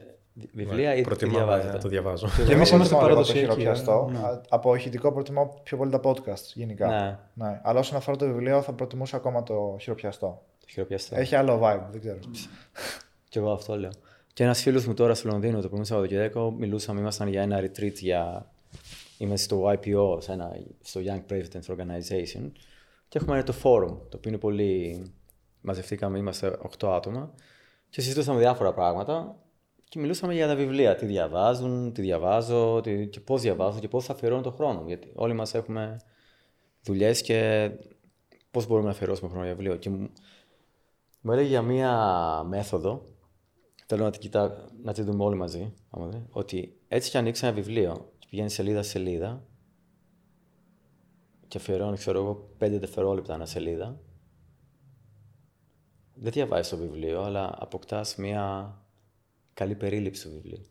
Βιβλία ή τι Προτιμάμε διαβάζετε. να το διαβάζω. Και εμείς Εγώ είμαστε προτιμώ λίγο το παραδοσιακοί. χειροπιαστό. ε, ναι. Α, Από ηχητικό προτιμώ πιο πολύ τα podcast γενικά. Ναι, Ναι. Αλλά όσον αφορά το βιβλίο, θα προτιμούσα ακόμα το χειροπιαστό. το χειροπιαστό. Έχει άλλο vibe, δεν ξέρω. Κι εγώ αυτό λέω. Και ένας φίλος μου τώρα στο Λονδίνο το προηγούμενο Σαββατοκύριακο μιλούσαμε, ήμασταν για ένα retreat για. Είμαστε στο YPO, σε ένα, στο Young Presidents Organization. Και έχουμε το forum, το οποίο είναι πολύ. Μαζευτήκαμε, είμαστε 8 άτομα. Και συζητούσαμε διάφορα πράγματα. Και μιλούσαμε για τα βιβλία. Τι διαβάζουν, τι διαβάζω, τι, και πώς διαβάζω και πώς θα αφιερώνω τον χρόνο. Γιατί όλοι μας έχουμε δουλειές και πώς μπορούμε να αφιερώσουμε χρόνο για βιβλίο. Και μου, μου έλεγε για μία μέθοδο Θέλω να την, κοιτά, να τη δούμε όλοι μαζί. άμα δεν, Ότι έτσι κι ανοίξει ένα βιβλίο και πηγαίνει σελίδα σε σελίδα και αφιερώνει, ξέρω εγώ, 5 δευτερόλεπτα ένα σελίδα. Δεν διαβάζεις το βιβλίο, αλλά αποκτάς μια καλή περίληψη του βιβλίου.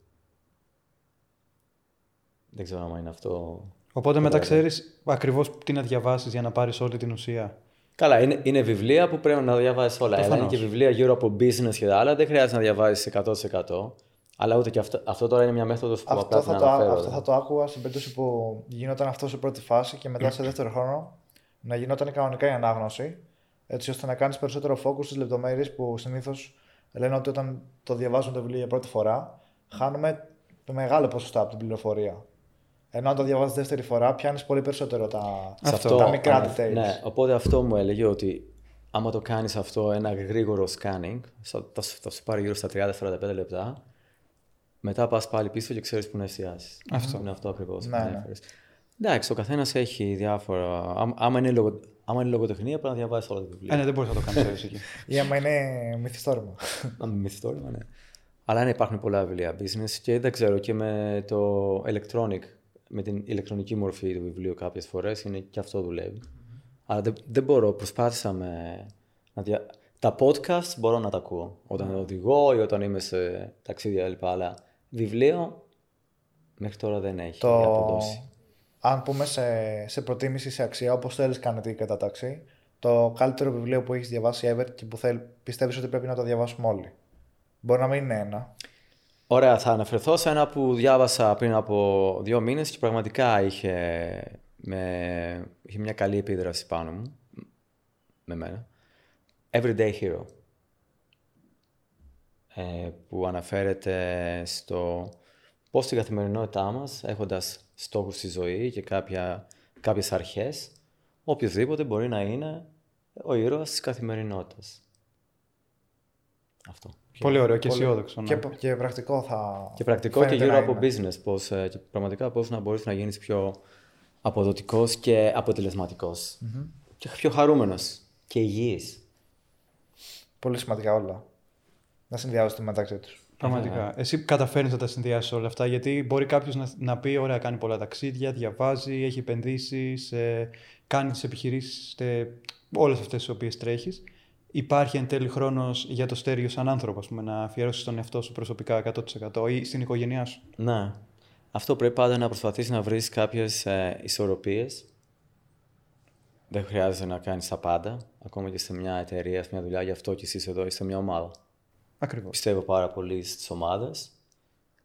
Δεν ξέρω αν είναι αυτό. Οπότε μετά Ωραία. ξέρεις ακριβώς τι να διαβάσεις για να πάρεις όλη την ουσία. Καλά, είναι, είναι βιβλία που πρέπει να διαβάζει όλα. Αλλά είναι Προφανώς. και βιβλία γύρω από business και τα άλλα. Δεν χρειάζεται να διαβάζει 100%. Αλλά ούτε και αυτό, αυτό τώρα είναι μια μέθοδος που Αυτό απλά θα, την το, αναφέρω. αυτό δεν. θα το άκουγα στην περίπτωση που γινόταν αυτό σε πρώτη φάση και μετά σε δεύτερο χρόνο να γινόταν κανονικά η ανάγνωση, έτσι ώστε να κάνεις περισσότερο focus στις λεπτομέρειες που συνήθως λένε ότι όταν το διαβάζουν το βιβλίο για πρώτη φορά, χάνουμε το μεγάλο ποσοστό από την πληροφορία. Ενώ αν το διαβάζεις δεύτερη φορά, πιάνεις πολύ περισσότερο τα, Σε Αυτό, τα μικρά ανα- details. Ναι, οπότε αυτό μου έλεγε ότι άμα το κάνεις αυτό ένα γρήγορο scanning, θα, θα, σου- θα σου πάρει γύρω στα 30-45 λεπτά, μετά πας πάλι πίσω και ξέρεις που να εστιάσεις. Αυτό. Είναι αυτό ακριβώς που Ναι, ναι. ανέφερες. Εντάξει, ο καθένας έχει διάφορα. Άμα, άμα, είναι λογο, άμα είναι λογοτεχνία, πρέπει να διαβάσεις όλα τα βιβλία. Ε, ναι, δεν μπορεί να το κάνει έτσι εκεί. Ή άμα είναι μυθιστόρημα. Να μην μυθιστόρημα, ναι. Αλλά ναι, υπάρχουν πολλά βιβλία business και δεν ξέρω και με το electronic, με την ηλεκτρονική μορφή του βιβλίου κάποιες φορές είναι και αυτό δουλεύει. Αλλά δεν, δεν μπορώ, προσπάθησα με, να δια... Τα podcast μπορώ να τα ακούω όταν οδηγώ ή όταν είμαι σε ταξίδια κλπ. Αλλά βιβλίο μέχρι τώρα δεν έχει το, αποδώσει. Αν πούμε σε, σε προτίμηση, σε αξία, όπως θέλεις κάνει κατάταξη, το καλύτερο βιβλίο που έχεις διαβάσει ever και που θέλ, πιστεύεις ότι πρέπει να το διαβάσουμε όλοι. Μπορεί να μην είναι ένα. Ωραία, θα αναφερθώ σε ένα που διάβασα πριν από δύο μήνες και πραγματικά είχε, με, είχε μια καλή επίδραση πάνω μου, με μένα. Everyday Hero. Ε, που αναφέρεται στο πώς στην καθημερινότητά μας, έχοντας στόχους στη ζωή και κάποια, κάποιες αρχές, οποιοδήποτε μπορεί να είναι ο ήρωας της καθημερινότητας. Αυτό. Πολύ ωραίο και αισιόδοξο. Και, ναι. και πρακτικό θα. Και πρακτικό και γύρω από business. Πώς, ε, και πραγματικά πώς να μπορείς να γίνεις πιο αποδοτικός και αποτελεσματικός. Mm-hmm. Και πιο χαρούμενος και υγιής. Πολύ σημαντικά όλα. Να συνδυάζονται μεταξύ τους. Πραγματικά. Εσύ καταφέρνεις να τα συνδυάσεις όλα αυτά, γιατί μπορεί κάποιος να, να πει: Ωραία, κάνει πολλά ταξίδια, διαβάζει, έχει επενδύσεις, ε, κάνει τις επιχειρήσεις, ε, όλες αυτές τις οποίες τρέχεις υπάρχει εν τέλει χρόνος για το στέριο σαν άνθρωπο, πούμε, να αφιερώσεις τον εαυτό σου προσωπικά 100% ή στην οικογένειά σου; Ναι. Αυτό πρέπει πάντα να προσπαθήσεις να βρεις κάποιες ε, ισορροπίες. Δεν χρειάζεται να κάνεις τα πάντα. Ακόμα και σε μια εταιρεία, σε μια δουλειά, γι' αυτό και εσύ εδώ είσαι μια ομάδα. Ακριβώς. Πιστεύω πάρα πολύ στις ομάδες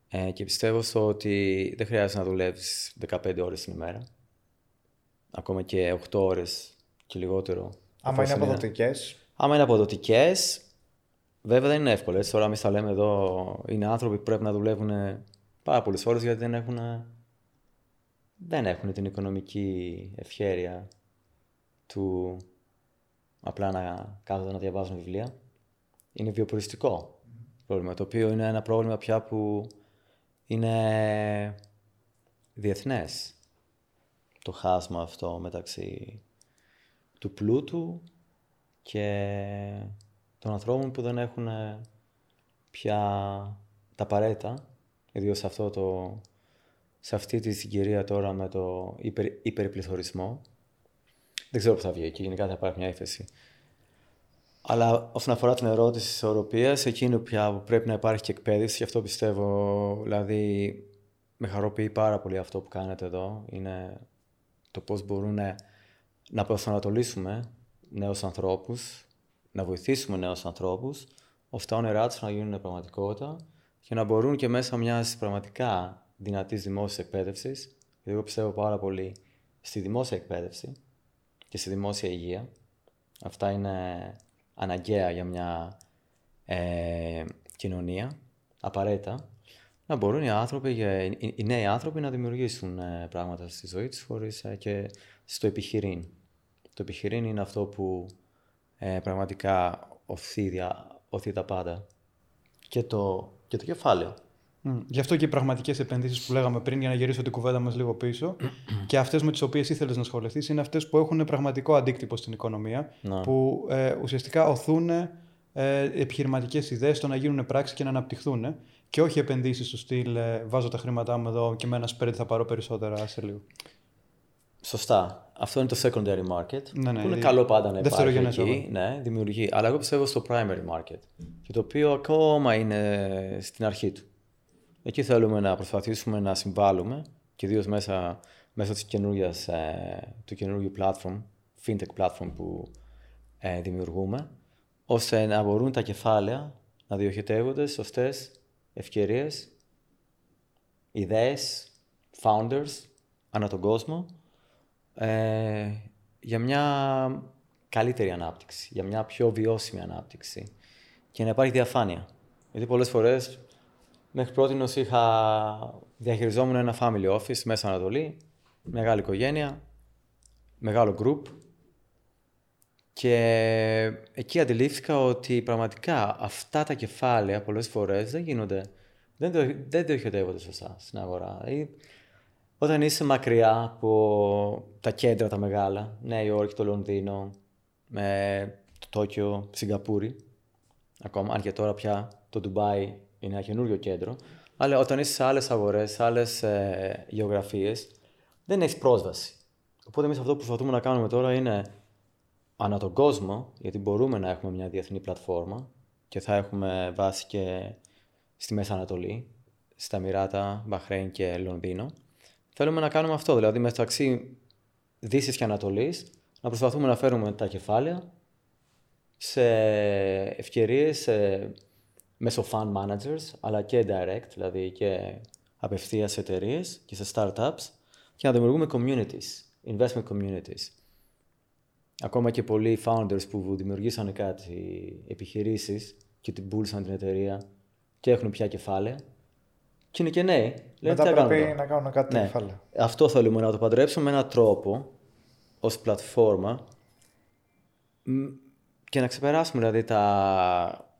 ε, και πιστεύω στο ότι δεν χρειάζεται να δουλεύεις 15 ώρες την ημέρα. Ακόμα και 8 ώρες και λιγότερο. Άμα είναι αποδοτικές, Άμα είναι αποδοτικές, βέβαια δεν είναι εύκολο. Έτσι, τώρα, εμείς τα λέμε εδώ, είναι άνθρωποι που πρέπει να δουλεύουν πάρα πολλές ώρες γιατί δεν έχουν, δεν έχουν την οικονομική ευχέρεια του απλά να κάθονται να διαβάζουν βιβλία. Είναι βιοποριστικό πρόβλημα, το οποίο είναι ένα πρόβλημα πια που είναι διεθνές. Το χάσμα αυτό μεταξύ του πλούτου και των ανθρώπων που δεν έχουν ε, πια τα απαραίτητα, ιδίως σε, αυτό το, σε αυτή τη συγκυρία τώρα με το υπερ, υπερπληθωρισμό. Δεν ξέρω που θα βγει εκεί, γενικά θα υπάρχει μια ύφεση. Αλλά όσον αφορά την ερώτηση της ισορροπίας, εκείνο πια που πρέπει να υπάρχει και εκπαίδευση, και αυτό πιστεύω, δηλαδή με χαροποιεί πάρα πολύ αυτό που κάνετε εδώ, είναι το πώς μπορούν να προσανατολίσουμε νέους ανθρώπους, να βοηθήσουμε νέους ανθρώπους, ώστε τα όνειρά τους να γίνουν πραγματικότητα και να μπορούν και μέσα μιας πραγματικά δυνατής δημόσιας εκπαίδευσης, γιατί εγώ πιστεύω πάρα πολύ στη δημόσια εκπαίδευση και στη δημόσια υγεία. Αυτά είναι αναγκαία για μια ε, κοινωνία, απαραίτητα, να μπορούν οι άνθρωποι, οι νέοι άνθρωποι να δημιουργήσουν ε, πράγματα στη ζωή τους χωρίς ε, και στο επιχειρήν. Το επιχειρήν είναι αυτό που ε, πραγματικά οθεί, οθεί τα πάντα. Και το, και το κεφάλαιο. Mm. Γι' αυτό και οι πραγματικές επενδύσεις που λέγαμε πριν, για να γυρίσω την κουβέντα μας λίγο πίσω, και αυτές με τις οποίες ήθελες να ασχοληθείς, είναι αυτές που έχουν πραγματικό αντίκτυπο στην οικονομία, Να. που ε, ουσιαστικά οθούν ε, επιχειρηματικές ιδέες στο να γίνουν πράξη και να αναπτυχθούν. Και όχι επενδύσεις στο στυλ ε, βάζω τα χρήματά μου εδώ και με ένα spread θα πάρω περισσότερα σε λίγο. Σωστά. Αυτό είναι το secondary market. Ναι, ναι, που είναι η- καλό πάντα να υπάρχει δευτερογενές εκεί. όρο. Ναι, δημιουργεί. Αλλά εγώ πιστεύω στο primary market. Και το οποίο ακόμα είναι στην αρχή του. Εκεί θέλουμε να προσπαθήσουμε να συμβάλλουμε και ιδίως μέσα, μέσω της καινούργιας, ε, του καινούργιου platform, fintech platform που ε, δημιουργούμε, ώστε να μπορούν τα κεφάλαια να διοχετεύονται σε σωστές ευκαιρίες, ιδέες, founders ανά τον κόσμο ε, για μια καλύτερη ανάπτυξη, για μια πιο βιώσιμη ανάπτυξη και να υπάρχει διαφάνεια. Γιατί πολλές φορές μέχρι πρώτη είχα διαχειριζόμουν ένα family office μέσα Ανατολή, μεγάλη οικογένεια, μεγάλο group και εκεί αντιλήφθηκα ότι πραγματικά αυτά τα κεφάλαια πολλές φορές δεν γίνονται, δεν, το, δεν διοχετεύονται σωστά στην αγορά. Δηλαδή, όταν είσαι μακριά από τα κέντρα τα μεγάλα, Νέα Υόρκη, το Λονδίνο, με το Τόκιο, Σιγκαπούρη, ακόμα, αν και τώρα πια το Ντουμπάι είναι ένα καινούριο κέντρο, αλλά όταν είσαι σε άλλες αγορές, σε άλλες ε, γεωγραφίες, δεν έχεις πρόσβαση. Οπότε εμείς αυτό που προσπαθούμε να κάνουμε τώρα είναι ανά τον κόσμο, γιατί μπορούμε να έχουμε μια διεθνή πλατφόρμα και θα έχουμε βάση και στη Μέση Ανατολή, στα Μοιράτα, Μπαχρέιν και Λονδίνο, θέλουμε να κάνουμε αυτό. Δηλαδή μεταξύ Δύσης και Ανατολής να προσπαθούμε να φέρουμε τα κεφάλαια σε ευκαιρίες μέσω fund managers αλλά και direct, δηλαδή και απευθείας σε εταιρείες και σε startups και να δημιουργούμε communities, investment communities. Ακόμα και πολλοί founders που δημιουργήσαν κάτι επιχειρήσεις και την πούλησαν την εταιρεία και έχουν πια κεφάλαια και είναι και νέοι. Μετά πρέπει να κάνουν κάτι ναι. κεφάλαια. Αυτό θέλουμε να το παντρέψουμε με έναν τρόπο ως πλατφόρμα και να ξεπεράσουμε δηλαδή τα,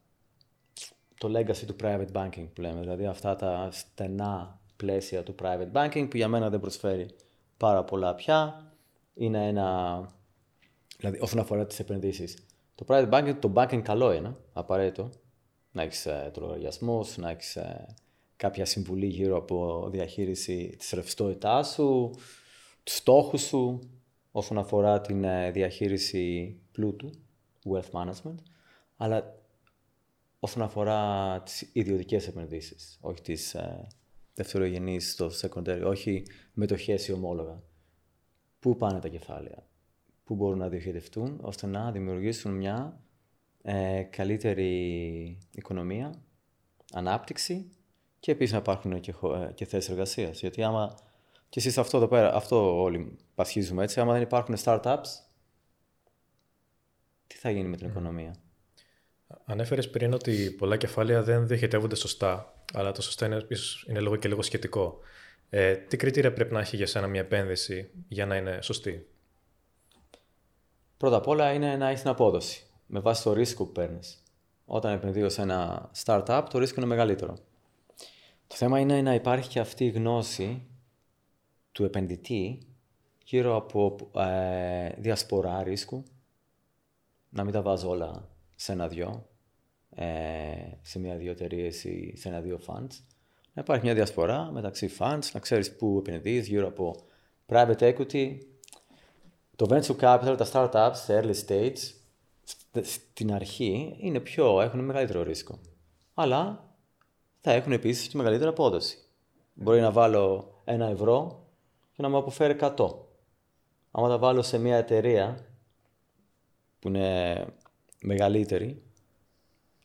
το legacy του private banking που λέμε, δηλαδή αυτά τα στενά πλαίσια του private banking που για μένα δεν προσφέρει πάρα πολλά πια. Είναι ένα, δηλαδή όσον αφορά τις επενδύσεις. Το private banking, το banking καλό είναι, απαραίτητο. Να έχεις ε, το λογαριασμό να έχεις ε, κάποια συμβουλή γύρω από διαχείριση της ρευστότητάς σου, τους στόχους σου, όσον αφορά την ε, διαχείριση πλούτου, wealth management, αλλά όσον αφορά τις ιδιωτικές επενδύσεις, όχι τις ε, δευτερογενείς στο secondary, όχι μετοχές ή ομόλογα. Πού πάνε τα κεφάλαια, πού μπορούν να διοχετευτούν, ώστε να δημιουργήσουν μια ε, καλύτερη οικονομία, ανάπτυξη και επίσης να υπάρχουν και, ε, και θέσεις εργασίας. Γιατί άμα και εσείς αυτό εδώ πέρα, αυτό όλοι πασχίζουμε έτσι, άμα δεν υπάρχουν startups, τι θα γίνει με την οικονομία; Ανέφερες πριν ότι πολλά κεφάλαια δεν διοχετεύονται σωστά, αλλά το σωστά είναι, είναι λίγο και λίγο σχετικό. Ε, τι κριτήρια πρέπει να έχει για σένα μια επένδυση για να είναι σωστή; Πρώτα απ' όλα είναι να έχεις την απόδοση με βάση το ρίσκο που παίρνεις. Όταν επενδύω σε ένα startup, το ρίσκο είναι μεγαλύτερο. Το θέμα είναι να υπάρχει και αυτή η γνώση του επενδυτή γύρω από ε, διασπορά ρίσκου, να μην τα βάζω όλα σε ένα-δυο, ε, σε μία-δύο εταιρείες ή σε ένα-δύο funds. Να υπάρχει μια διασπορά μεταξύ funds, να ξέρεις πού επενδύεις γύρω από private equity, το venture capital, τα startups σε early stage, στην αρχή είναι πιο, έχουν μεγαλύτερο ρίσκο. Αλλά θα έχουν επίσης και μεγαλύτερη απόδοση. Μπορεί να βάλω ένα ευρώ και να μου αποφέρει 100. Άμα τα βάλω σε μια εταιρεία που είναι μεγαλύτερη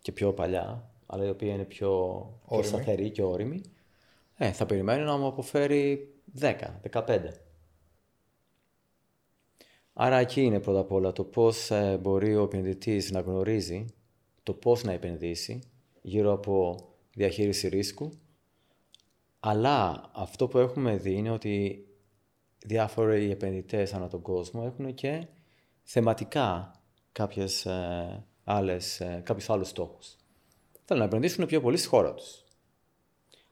και πιο παλιά, αλλά η οποία είναι πιο, πιο σταθερή και όρημη, ε, θα περιμένω να μου αποφέρει 10, 15. Άρα εκεί είναι πρώτα απ' όλα το πώς ε, μπορεί ο επενδυτής να γνωρίζει το πώς να επενδύσει γύρω από διαχείριση ρίσκου. Αλλά αυτό που έχουμε δει είναι ότι διάφοροι επενδυτές ανά τον κόσμο έχουν και θεματικά κάποιες, ε, άλλες, ε, κάποιους άλλους στόχους. Θέλουν να επενδύσουν πιο πολύ στη χώρα τους.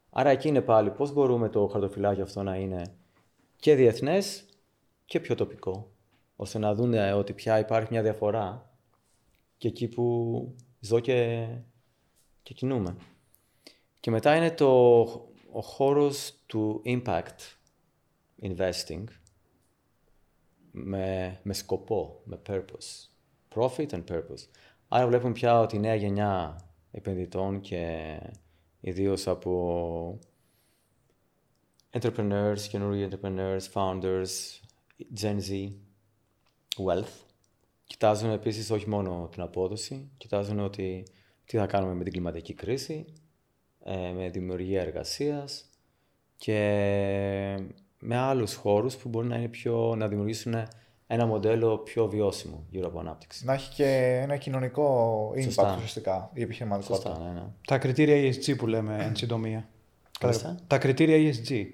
Άρα εκεί είναι πάλι πώς μπορούμε το χαρτοφυλάκιο αυτό να είναι και διεθνές και πιο τοπικό, ώστε να δουν ότι πια υπάρχει μια διαφορά και εκεί που ζω και, και κινούμε. Και μετά είναι το, ο χώρος του impact investing με, με σκοπό, με purpose. Profit and purpose. Άρα βλέπουμε πια ότι η νέα γενιά επενδυτών και ιδίως από entrepreneurs, καινούργιοι entrepreneurs, founders, Gen Z, wealth. Κοιτάζουν επίσης όχι μόνο την απόδοση, κοιτάζουν ότι τι θα κάνουμε με την κλιματική κρίση, ε, με δημιουργία εργασίας και με άλλους χώρους που μπορεί να, είναι πιο, να δημιουργήσουν ένα μοντέλο πιο βιώσιμο γύρω από ανάπτυξη. Να έχει και ένα κοινωνικό impact ουσιαστικά η επιχειρηματικότητα. Σωστά, ναι, ναι. Τα κριτήρια ESG που λέμε εν συντομία. Τα κριτήρια ESG.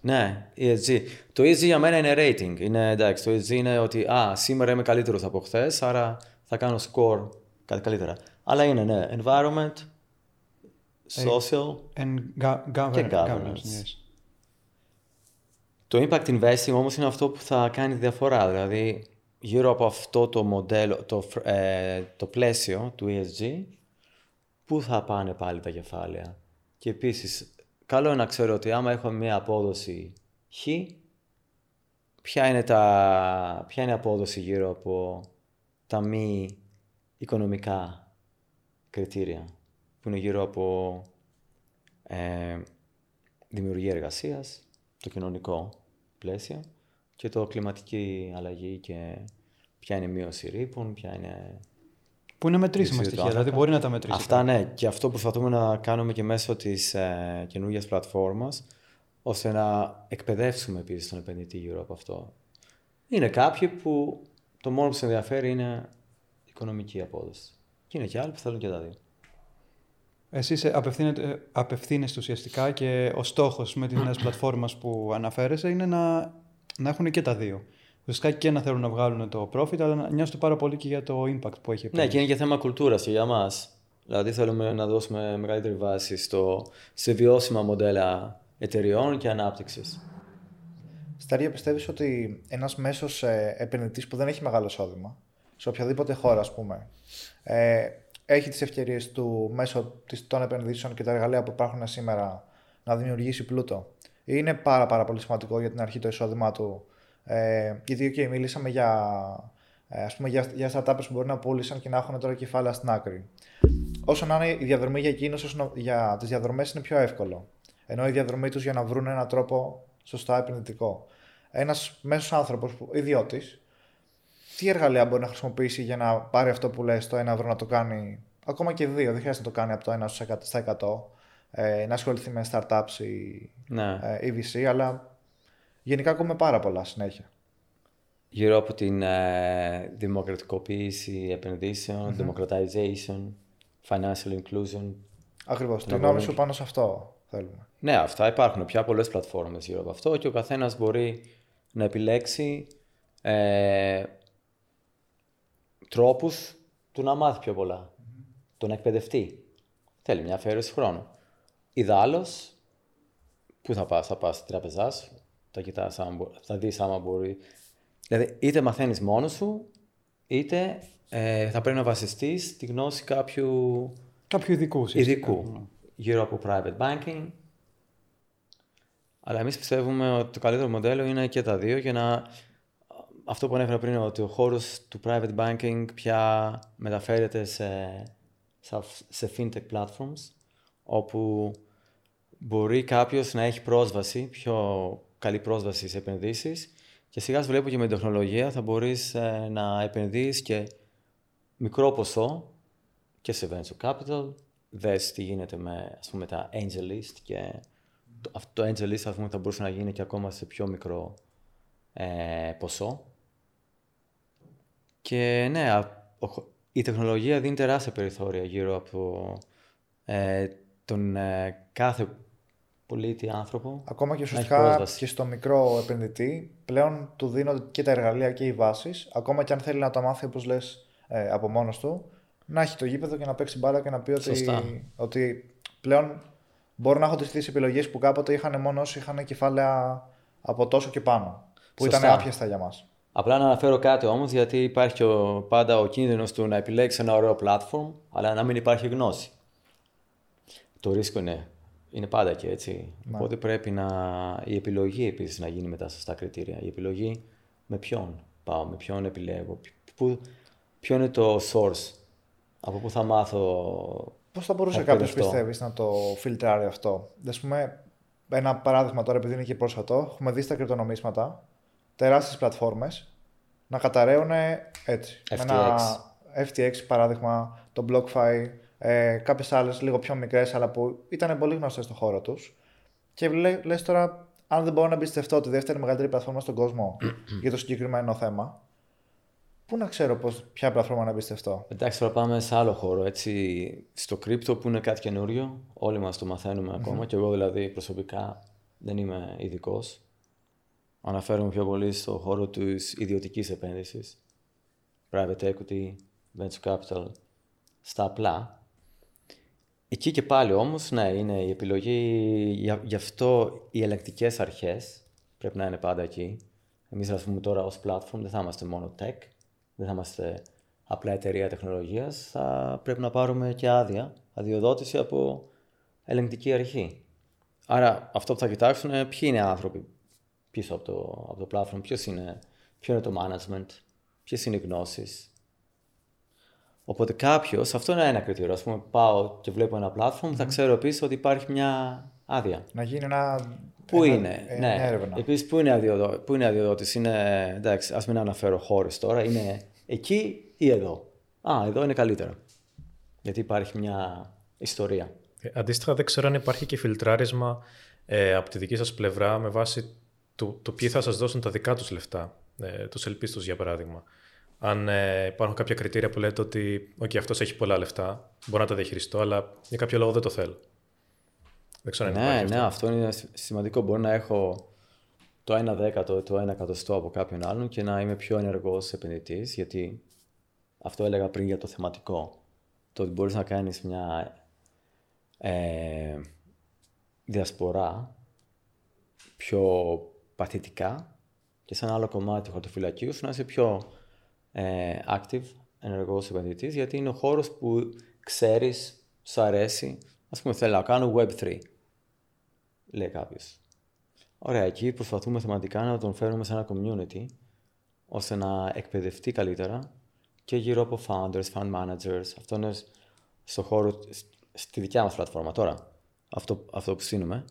Ναι, ESG. Το ESG για μένα είναι rating. Είναι, εντάξει, το ESG είναι ότι α, σήμερα είμαι καλύτερος από χθες, άρα θα κάνω score κάτι καλύτερα. Αλλά είναι, ναι, environment, social And go- και governance. yes. Το impact investing όμως είναι αυτό που θα κάνει τη διαφορά. Δηλαδή, γύρω από αυτό το μοντέλο, το, ε, το πλαίσιο του ESG, πού θα πάνε πάλι τα κεφάλαια; Και επίσης, καλό είναι να ξέρω ότι άμα έχω μια απόδοση χ, ποια είναι, τα, ποια είναι η απόδοση γύρω από τα μη οικονομικά κριτήρια, που είναι γύρω από ε, δημιουργία εργασίας, το κοινωνικό πλαίσια και το κλιματική αλλαγή και ποια είναι η μείωση ρήπων, ποια είναι Που είναι μετρήσιμα Διοξείδιο του στοιχεία, άνθρακα. δηλαδή μπορεί να τα μετρήσει. Αυτά ναι, και αυτό προσπαθούμε να κάνουμε και μέσω της ε, καινούργιας πλατφόρμας, ώστε να εκπαιδεύσουμε επίσης τον επενδυτή γύρω από αυτό. Είναι κάποιοι που το μόνο που σε ενδιαφέρει είναι η οικονομική απόδοση. Και είναι και άλλοι που θέλουν και τα δύο. Εσείς ε, απευθύνετε- απευθύνεστε ουσιαστικά και ο στόχος με τις νέες πλατφόρμες που αναφέρεσαι είναι να, να έχουν και τα δύο. Ουσιαστικά και να θέλουν να βγάλουν το profit, αλλά να νοιάζονται πάρα πολύ και για το impact που έχει η Ναι, επένδυση. και είναι και θέμα κουλτούρας και για μας. Δηλαδή θέλουμε να δώσουμε μεγαλύτερη βάση στο, σε βιώσιμα μοντέλα εταιριών και ανάπτυξης. Σταρία, πιστεύεις ότι ένας μέσος ε, επενδυτής που δεν έχει μεγάλο εισόδημα, σε οποιαδήποτε χώρα ας πούμε, ε, έχει τις ευκαιρίες του μέσω της, των επενδύσεων και τα εργαλεία που υπάρχουν σήμερα να δημιουργήσει πλούτο. Είναι πάρα πάρα πολύ σημαντικό για την αρχή το εισόδημά του. Ε, γιατί okay, μιλήσαμε για, ε, ας πούμε, για, για startups που μπορεί να πούλησαν και να έχουν τώρα κεφάλαια στην άκρη. Όσο να είναι η διαδρομή για εκείνους, όσο να- για τις διαδρομές είναι πιο εύκολο. Ενώ η διαδρομή τους για να βρουν έναν τρόπο σωστά επενδυτικό. Ένας μέσος άνθρωπος, που- ιδιώτης, τι εργαλεία μπορεί να χρησιμοποιήσει για να πάρει αυτό που λες το 1 ευρώ να το κάνει ακόμα και δύο, δεν χρειάζεται να το κάνει από το 1 στα 100, ε, να ασχοληθεί με startups ή Ναι. ε, ή VC, αλλά γενικά ακούμε πάρα πολλά συνέχεια. γύρω από την ε, δημοκρατικοποίηση επενδύσεων, democratization, financial inclusion. Ακριβώς, τη Να γνώμη μπορούν σου και- πάνω σε αυτό θέλουμε. Ναι, αυτά υπάρχουν πια πολλές πλατφόρμες γύρω από αυτό και ο καθένας μπορεί να επιλέξει ε, τρόπους του να μάθει πιο πολλά, του να εκπαιδευτεί. Θέλει μια αφαίρεση χρόνου. Ιδάλλως, πού θα πας, θα πας στην τραπεζά σου, θα κοιτάς, άμα μπο- θα δεις άμα μπορεί. Δηλαδή, είτε μαθαίνεις μόνος σου, είτε ε, θα πρέπει να βασιστείς στη γνώση κάποιου Κάποιου ειδικού. ουσιαστικά. ειδικού γύρω από private banking. Αλλά εμείς πιστεύουμε ότι το καλύτερο μοντέλο είναι και τα δύο για να... Αυτό που ανέφερα πριν, ότι ο χώρος του private banking πια μεταφέρεται σε, σε- σε fintech platforms, όπου μπορεί κάποιος να έχει πρόσβαση, πιο καλή πρόσβαση σε επενδύσεις και σιγά σου βλέπω και με την τεχνολογία θα μπορείς ε, να επενδύεις και μικρό ποσό και σε venture capital. Δες τι γίνεται με ας πούμε, τα AngelList και το, αυτό το AngelList ας πούμε, θα μπορούσε να γίνει και ακόμα σε πιο μικρό ε, ποσό. Και ναι, α- ο χο- η τεχνολογία δίνει τεράστια περιθώρια γύρω από ε, τον ε, κάθε πολίτη άνθρωπο. Ακόμα και να έχει ουσιαστικά πρόσβαση. και στο μικρό επενδυτή πλέον του δίνω και τα εργαλεία και οι βάσεις, ακόμα και αν θέλει να το μάθει όπως λες ε, από μόνος του, να έχει το γήπεδο και να παίξει μπάλα και να πει ότι, Σωστά. ότι πλέον μπορώ να έχω τις επιλογές που κάποτε είχαν μόνο όσοι είχαν κεφάλαια από τόσο και πάνω. Που Σωστά. ήταν άπιαστα για μας. Απλά να αναφέρω κάτι όμως, γιατί υπάρχει και ο, πάντα ο κίνδυνος του να επιλέξεις ένα ωραίο platform, αλλά να μην υπάρχει γνώση. Το ρίσκο είναι, είναι πάντα και έτσι. Οπότε πρέπει να, η επιλογή επίσης να γίνει με τα σωστά κριτήρια. Η επιλογή με ποιον πάω, με ποιον επιλέγω, που, ποιο είναι το source, από πού θα μάθω. Πώς θα μπορούσε να κάποιος, εκπαιδευτώ. πιστεύεις, να το φιλτράρει αυτό; Α πούμε, ένα παράδειγμα τώρα, επειδή είναι και πρόσφατο, έχουμε δει στα κρυπτονομίσματα τεράστιες πλατφόρμες να καταραίουν έτσι. Με ένα FTX παράδειγμα, το BlockFi, ε, κάποιες άλλες λίγο πιο μικρές, αλλά που ήταν πολύ γνωστές στον χώρο τους. Και λε λες τώρα, αν δεν μπορώ να εμπιστευτώ τη δεύτερη μεγαλύτερη πλατφόρμα στον κόσμο για το συγκεκριμένο θέμα, πού να ξέρω πώς, ποια πλατφόρμα να εμπιστευτώ; Εντάξει, τώρα πάμε σε άλλο χώρο. Έτσι, στο κρύπτο που είναι κάτι καινούριο, όλοι μας το μαθαίνουμε ακόμα και εγώ δηλαδή προσωπικά δεν είμαι ειδικός. Αναφέρομαι πιο πολύ στο χώρο της ιδιωτικής επένδυσης, private equity, venture capital, στα απλά. Εκεί και πάλι όμως, ναι, είναι η επιλογή, για- γι' αυτό οι ελεκτικές αρχές πρέπει να είναι πάντα εκεί. Εμείς, ας πούμε, τώρα ως platform δεν θα είμαστε μόνο tech, δεν θα είμαστε απλά εταιρεία τεχνολογίας, θα πρέπει να πάρουμε και άδεια, αδειοδότηση από ελεγκτική αρχή. Άρα αυτό που θα κοιτάξουν είναι ποιοι είναι οι άνθρωποι πίσω από το, από το platform, ποιος είναι, ποιο είναι το management, ποιες είναι οι γνώσεις. Οπότε κάποιος, αυτό είναι ένα κριτήριο. Α πούμε, πάω και βλέπω ένα platform, θα ξέρω επίσης ότι υπάρχει μια άδεια. Να γίνει ένα Πού Ένα- είναι, ε, ναι. μια έρευνα. Επίσης, πού είναι, αδειοδο... πού είναι αδειοδότηση. Είναι, εντάξει, ας μην αναφέρω χώρες τώρα. Είναι εκεί ή εδώ. Α, εδώ είναι καλύτερα. Γιατί υπάρχει μια ιστορία. Ε, Αντίστοιχα, δεν ξέρω αν υπάρχει και φιλτράρισμα ε, από τη δική σας πλευρά με βάση το, το ποιοι θα σας δώσουν τα δικά τους λεφτά, ε, τους ελπίστους για παράδειγμα. Αν ε, υπάρχουν κάποια κριτήρια που λέτε ότι okay, αυτός έχει πολλά λεφτά, μπορώ να τα διαχειριστώ, αλλά για κάποιο λόγο δεν το θέλω. Δεν ξέρω αν Ναι, υπάρχει ναι, αυτό. αυτό είναι σ- σημαντικό. Μπορεί να έχω το 1 δέκατο, το 1 εκατοστό από κάποιον άλλον και να είμαι πιο ενεργός επενδυτής, γιατί αυτό έλεγα πριν για το θεματικό. Το ότι μπορείς να κάνεις μια ε, διασπορά πιο παθητικά και σε ένα άλλο κομμάτι του χαρτοφυλακίου σου να είσαι πιο ε, active, ενεργός επενδυτής, γιατί είναι ο χώρος που ξέρεις, σου αρέσει. Ας πούμε, θέλω να κάνω Web3, λέει κάποιος. Ωραία, εκεί προσπαθούμε θεματικά να τον φέρουμε σε ένα community, ώστε να εκπαιδευτεί καλύτερα και γύρω από founders, fund managers. Αυτό είναι στο χώρο, στη δικιά μας πλατφόρμα τώρα, αυτό, αυτό που στείλουμε.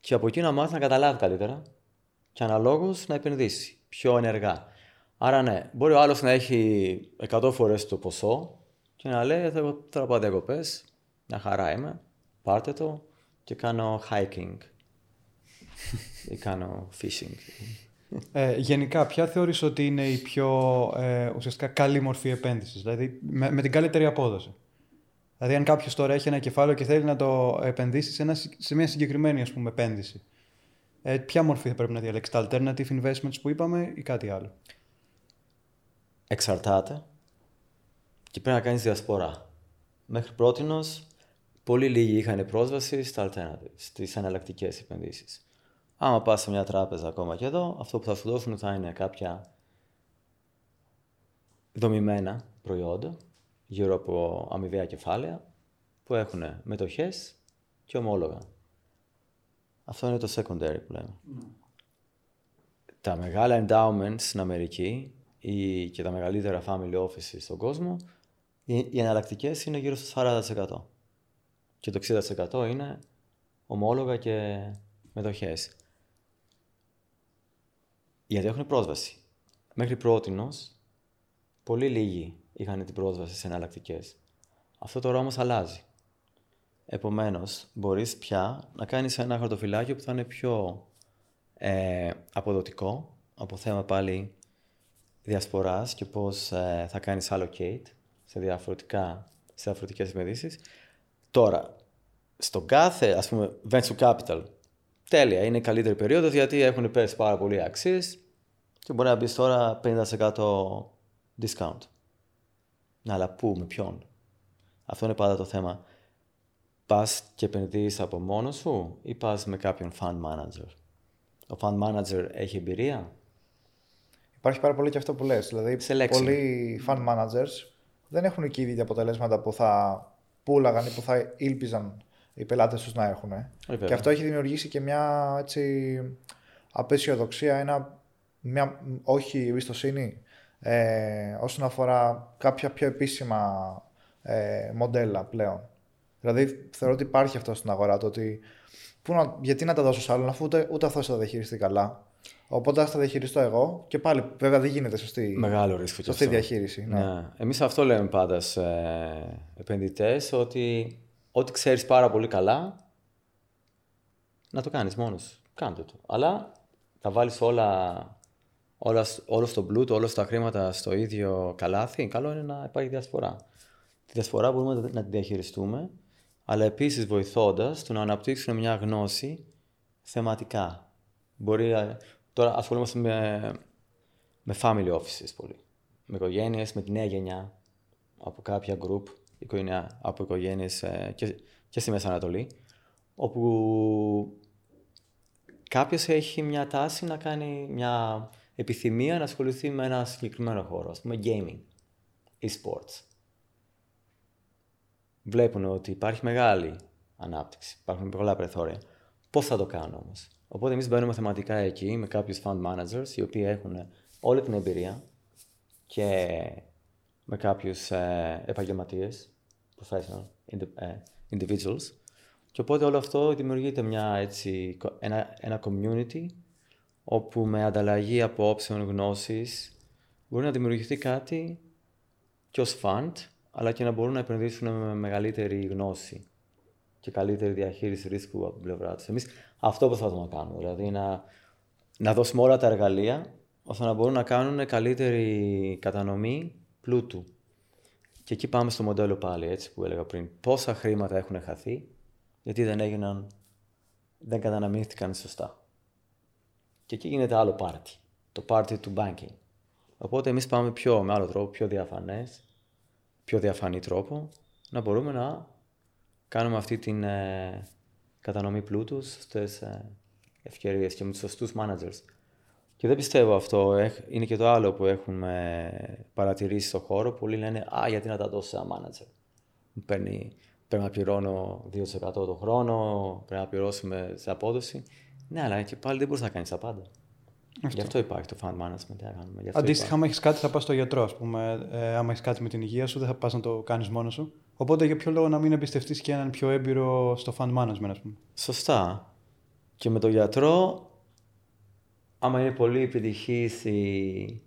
Και από εκεί να μάθει να καταλάβει καλύτερα και αναλόγως να επενδύσει πιο ενεργά. Άρα ναι, μπορεί ο άλλος να έχει 100 φορές το ποσό και να λέει εγώ θέλω να πάω διακοπές, μια χαρά είμαι, πάρτε το και κάνω hiking ή κάνω fishing. Ε, γενικά, ποια θεωρείς ότι είναι η πιο ε, ουσιαστικά καλή μορφή επένδυσης, δηλαδή με, με την καλύτερη απόδοση; Δηλαδή, αν κάποιος τώρα έχει ένα κεφάλαιο και θέλει να το επενδύσει σε, ένα, σε μια συγκεκριμένη ας πούμε, επένδυση, ε, ποια μορφή θα πρέπει να διαλέξει, τα alternative investments που είπαμε ή κάτι άλλο; εξαρτάται και πρέπει να κάνεις διασπορά. Μέχρι πρότινος, πολύ λίγοι είχαν πρόσβαση στα alternatives, στις εναλλακτικές επενδύσεις. Άμα πας σε μια τράπεζα ακόμα και εδώ, αυτό που θα σου δώσουν θα είναι κάποια δομημένα προϊόντα γύρω από αμοιβαία κεφάλαια που έχουν μετοχές και ομόλογα. Αυτό είναι το secondary που λέμε. Τα μεγάλα endowments στην Αμερική ή και τα μεγαλύτερα family offices στον κόσμο, οι, οι εναλλακτικές είναι γύρω στο 40%. Και το 60% είναι ομόλογα και μετοχές. Γιατί έχουν πρόσβαση. Μέχρι πρότινος, πολύ λίγοι είχαν την πρόσβαση σε εναλλακτικές. Αυτό τώρα όμως αλλάζει. Επομένως, μπορείς πια να κάνεις ένα χαρτοφυλάκιο που θα είναι πιο ε, αποδοτικό από θέμα πάλι διασποράς και πώς ε, θα κάνεις allocate σε, διαφορετικά, σε διαφορετικές επενδύσεις. Τώρα, στον κάθε, ας πούμε, venture capital, τέλεια, είναι η καλύτερη περίοδος γιατί έχουν πέσει πάρα πολλοί οι αξίες και μπορεί να μπεις τώρα 50% discount. Να, αλλά πού, με ποιον. Αυτό είναι πάντα το θέμα. Πας και επενδύεις από μόνος σου ή πας με κάποιον fund manager; Ο fund manager έχει εμπειρία; Υπάρχει πάρα πολύ και αυτό που λες. Δηλαδή, Selection. πολλοί fund managers δεν έχουν και ήδη τα αποτελέσματα που θα πούλαγαν ή που θα ήλπιζαν οι πελάτες τους να έχουν. βέβαια. Και αυτό έχει δημιουργήσει και μια έτσι, απεσιοδοξία, ένα, μια όχι εμπιστοσύνη ε, όσον αφορά κάποια πιο επίσημα ε, μοντέλα πλέον. Δηλαδή θεωρώ ότι υπάρχει αυτό στην αγορά, το ότι πού να, γιατί να τα δώσω σε άλλον αφού ούτε, ούτε αυτό θα τα διαχειριστεί καλά. Οπότε θα τα διαχειριστώ εγώ και πάλι βέβαια δεν γίνεται σωστή, Μεγάλο ρίσκο και σωστή αυτό. διαχείριση. Ναι. Ναι. Εμείς αυτό λέμε πάντα σε επενδυτές, ότι ό,τι ξέρεις πάρα πολύ καλά, να το κάνεις μόνος σου. Κάντε το. Αλλά θα βάλεις όλα, όλα, σ- όλο στο πλούτο, όλα τα χρήματα στο ίδιο καλάθι, καλό είναι να υπάρχει διασπορά. Τη διασπορά μπορούμε να- να τη διαχειριστούμε, αλλά επίσης βοηθώντας το να αναπτύξουν μια γνώση θεματικά. Μπορεί, ε, τώρα ασχολούμαστε με, με family offices πολύ. Με οικογένειες, με τη νέα γενιά, από κάποια group, οικογένεια, από οικογένειες και, και στη Μέση Ανατολή, όπου κάποιος έχει μια τάση να κάνει μια επιθυμία να ασχοληθεί με ένα συγκεκριμένο χώρο, ας πούμε gaming, e-sports. Βλέπουν ότι υπάρχει μεγάλη ανάπτυξη, υπάρχουν πολλά περιθώρια. Πώς θα το κάνω όμως; Οπότε εμείς μπαίνουμε θεματικά εκεί με κάποιους fund managers οι οποίοι έχουν όλη την εμπειρία και με κάποιους ε, επαγγελματίες, professional indi- ε, individuals, Και οπότε όλο αυτό δημιουργείται μια, έτσι, ένα, ένα community όπου με ανταλλαγή απόψεων, γνώσης μπορεί να δημιουργηθεί κάτι και ως fund, αλλά και να μπορούν να επενδύσουν με μεγαλύτερη γνώση και καλύτερη διαχείριση ρίσκου από την πλευρά τους. Εμείς αυτό προσπαθούμε να κάνουμε. Δηλαδή να, να δώσουμε όλα τα εργαλεία ώστε να μπορούν να κάνουν καλύτερη κατανομή πλούτου. Και εκεί πάμε στο μοντέλο πάλι, έτσι που έλεγα πριν. Πόσα χρήματα έχουν χαθεί, γιατί δεν έγιναν, δεν καταναμήθηκαν σωστά. Και εκεί γίνεται άλλο πάρτι. Το πάρτι του banking. Οπότε εμείς πάμε πιο, με άλλο τρόπο, πιο διαφανές, πιο διαφανή τρόπο, να μπορούμε να κάνουμε αυτή την ε, κατανομή πλούτου στις ε, ευκαιρίες και με τους σωστούς managers. Και δεν πιστεύω αυτό. Είναι και το άλλο που έχουμε παρατηρήσει στο χώρο. Πολλοί λένε «Α, γιατί να τα δώσω σε ένα manager». Παίρνει, πρέπει να πληρώνω 2% το χρόνο, πρέπει να πληρώσουμε σε απόδοση. Ναι, αλλά και πάλι δεν μπορείς να κάνεις τα πάντα. Αυτό. Γι' αυτό υπάρχει το fund management. Αντίστοιχα, άμα έχεις κάτι, θα πας στο γιατρό. Ας πούμε. Ε, άμα έχεις κάτι με την υγεία σου, δεν θα πας να το κάνεις μόνος σου. Οπότε, για ποιο λόγο να μην εμπιστευτείς και έναν πιο έμπειρο στο fund management, ας πούμε; Σωστά. Και με τον γιατρό, άμα είναι πολύ επιτυχής η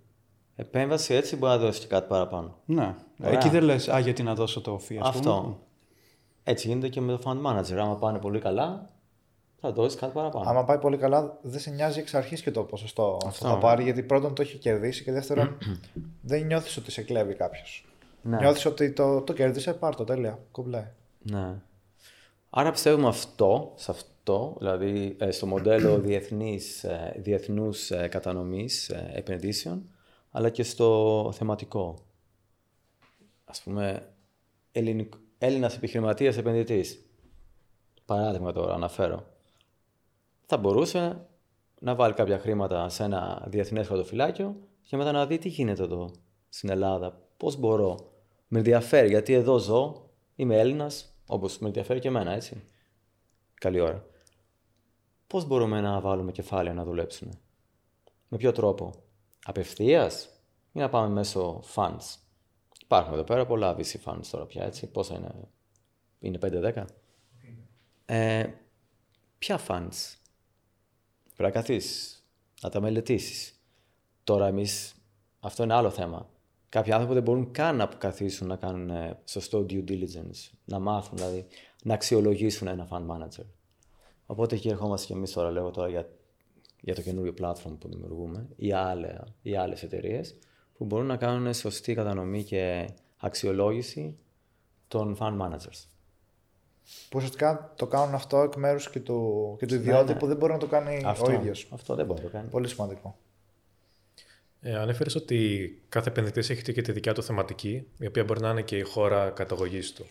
επέμβαση, έτσι μπορεί να δώσεις και κάτι παραπάνω. Ναι. Ωραία. Εκεί δεν λες, Α, γιατί να δώσω το φύ, Αυτό. Έτσι γίνεται και με το fund manager. Άμα πάνε πολύ καλά, θα δώσεις κάτι παραπάνω. Άμα πάει πολύ καλά, δεν σε νοιάζει εξ αρχής και το ποσοστό αυτό θα πάρει, γιατί πρώτον το έχει κερδίσει και δεύτερον δεν νιώθεις ότι σε κλέβει κάποιος. Ναι. Νιώθεις ότι το, το κέρδισε, πάρ το τέλεια. Κουμπλέ. Ναι. Άρα πιστεύουμε αυτό, σε αυτό, δηλαδή ε, στο μοντέλο διεθνής, ε, διεθνούς ε, κατανομής επενδύσεων, αλλά και στο θεματικό. Ας πούμε, Έλληνας επιχειρηματίας επενδυτής. Παράδειγμα τώρα αναφέρω θα μπορούσε να βάλει κάποια χρήματα σε ένα διεθνές χαρτοφυλάκιο και μετά να δει τι γίνεται εδώ στην Ελλάδα. Πώς μπορώ. Με ενδιαφέρει γιατί εδώ ζω, είμαι Έλληνας, όπως με ενδιαφέρει και εμένα, έτσι. Καλή ώρα. Πώς μπορούμε να βάλουμε κεφάλαια να δουλέψουν, με ποιο τρόπο, απευθείας ή να πάμε μέσω funds; Υπάρχουν εδώ πέρα πολλά VC funds τώρα πια, έτσι. Πόσα είναι, είναι 5-10. Ε, ποια funds, Πρέπει να καθίσεις, να τα μελετήσεις. Τώρα εμείς, αυτό είναι άλλο θέμα. Κάποιοι άνθρωποι δεν μπορούν καν να καθίσουν να κάνουν ε, σωστό due diligence, να μάθουν δηλαδή, να αξιολογήσουν ένα fund manager. Οπότε εκεί ερχόμαστε και εμείς τώρα, λέω τώρα για, για το καινούριο platform που δημιουργούμε ή, άλλε, ή άλλες εταιρείες που μπορούν να κάνουν σωστή κατανομή και αξιολόγηση των fund managers που ουσιαστικά το κάνουν αυτό εκ μέρους και του, και του ιδιώτη ναι, ναι. που δεν μπορεί να το κάνει αυτό, ο ίδιος. Αυτό δεν μπορεί να το κάνει. Πολύ σημαντικό. Ε, Ανέφερες ότι κάθε επενδυτής έχει και τη δικιά του θεματική, η οποία μπορεί να είναι και η χώρα καταγωγής του.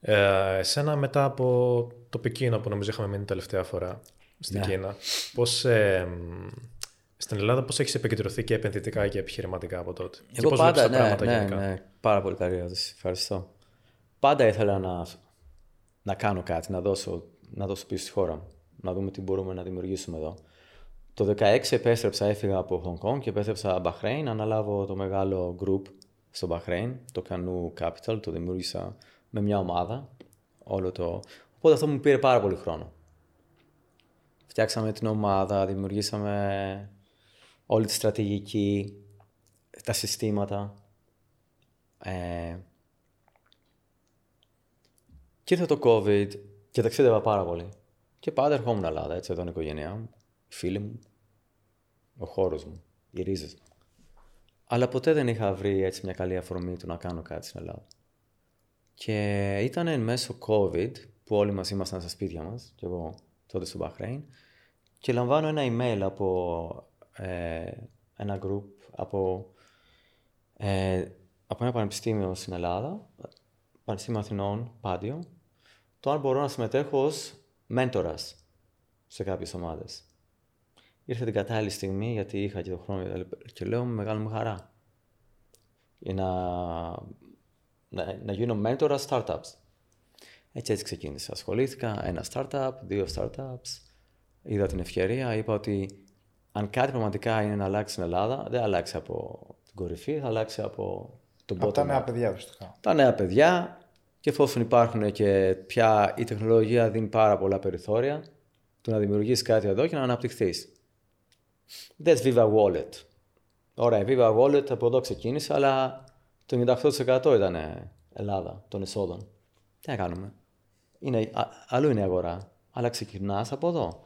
Ε, εσένα μετά από το Πεκίνο που νομίζω είχαμε μείνει τελευταία φορά στην ναι. Κίνα, πώς, ε, στην Ελλάδα πώς έχεις επικεντρωθεί και επενδυτικά και επιχειρηματικά από τότε; Εγώ και πώς πάντα, ναι, ναι, ναι, πάρα πολύ καλή ερώτηση. Ευχαριστώ. Πάντα ήθελα να να κάνω κάτι, να δώσω, να δώσω πίσω στη χώρα μου. Να δούμε τι μπορούμε να δημιουργήσουμε εδώ. Το 2016 επέστρεψα, έφυγα από Hong Kong και επέστρεψα Bahrain να αναλάβω το μεγάλο group στο Bahrain, το Canoe Capital, το δημιούργησα με μια ομάδα. Όλο το... Οπότε αυτό μου πήρε πάρα πολύ χρόνο. Φτιάξαμε την ομάδα, δημιουργήσαμε όλη τη στρατηγική, τα συστήματα. Ε, και ήρθε το COVID και ταξίδευα πάρα πολύ. Και πάντα ερχόμουν Ελλάδα, έτσι, εδώ είναι η οικογένειά μου, οι φίλοι μου, ο χώρος μου, οι ρίζες μου. Αλλά ποτέ δεν είχα βρει έτσι μια καλή αφορμή του να κάνω κάτι στην Ελλάδα. Και ήταν μέσω COVID που όλοι μας ήμασταν στα σπίτια μας, και εγώ τότε στο Μπαχρέιν, και λαμβάνω ένα email από ε, ένα group, από, ε, από ένα πανεπιστήμιο στην Ελλάδα, Πανεπιστήμιο Αθηνών, Πάντιο, το αν μπορώ να συμμετέχω ως μέντορας σε κάποιες ομάδες. Ήρθε την κατάλληλη στιγμή γιατί είχα και το χρόνο και λέω με μεγάλη μου χαρά για να, να, να γίνω μέντορα startups. Έτσι έτσι ξεκίνησα. Ασχολήθηκα ένα startup, δύο startups. Είδα την ευκαιρία, είπα ότι αν κάτι πραγματικά είναι να αλλάξει στην Ελλάδα, δεν αλλάξει από την κορυφή, θα αλλάξει από τον Από τα νέα παιδιά, ουσιαστικά. Τα νέα παιδιά, Και εφόσον υπάρχουν και πια η τεχνολογία δίνει πάρα πολλά περιθώρια, του να δημιουργήσει κάτι εδώ και να αναπτυχθείς. Δες Viva Wallet. Ωραία, η Viva Wallet από εδώ ξεκίνησε, αλλά το 98% ήταν Ελλάδα των εσόδων. Τι να κάνουμε; Είναι, α, αλλού είναι η αγορά. Αλλά ξεκινάς από εδώ.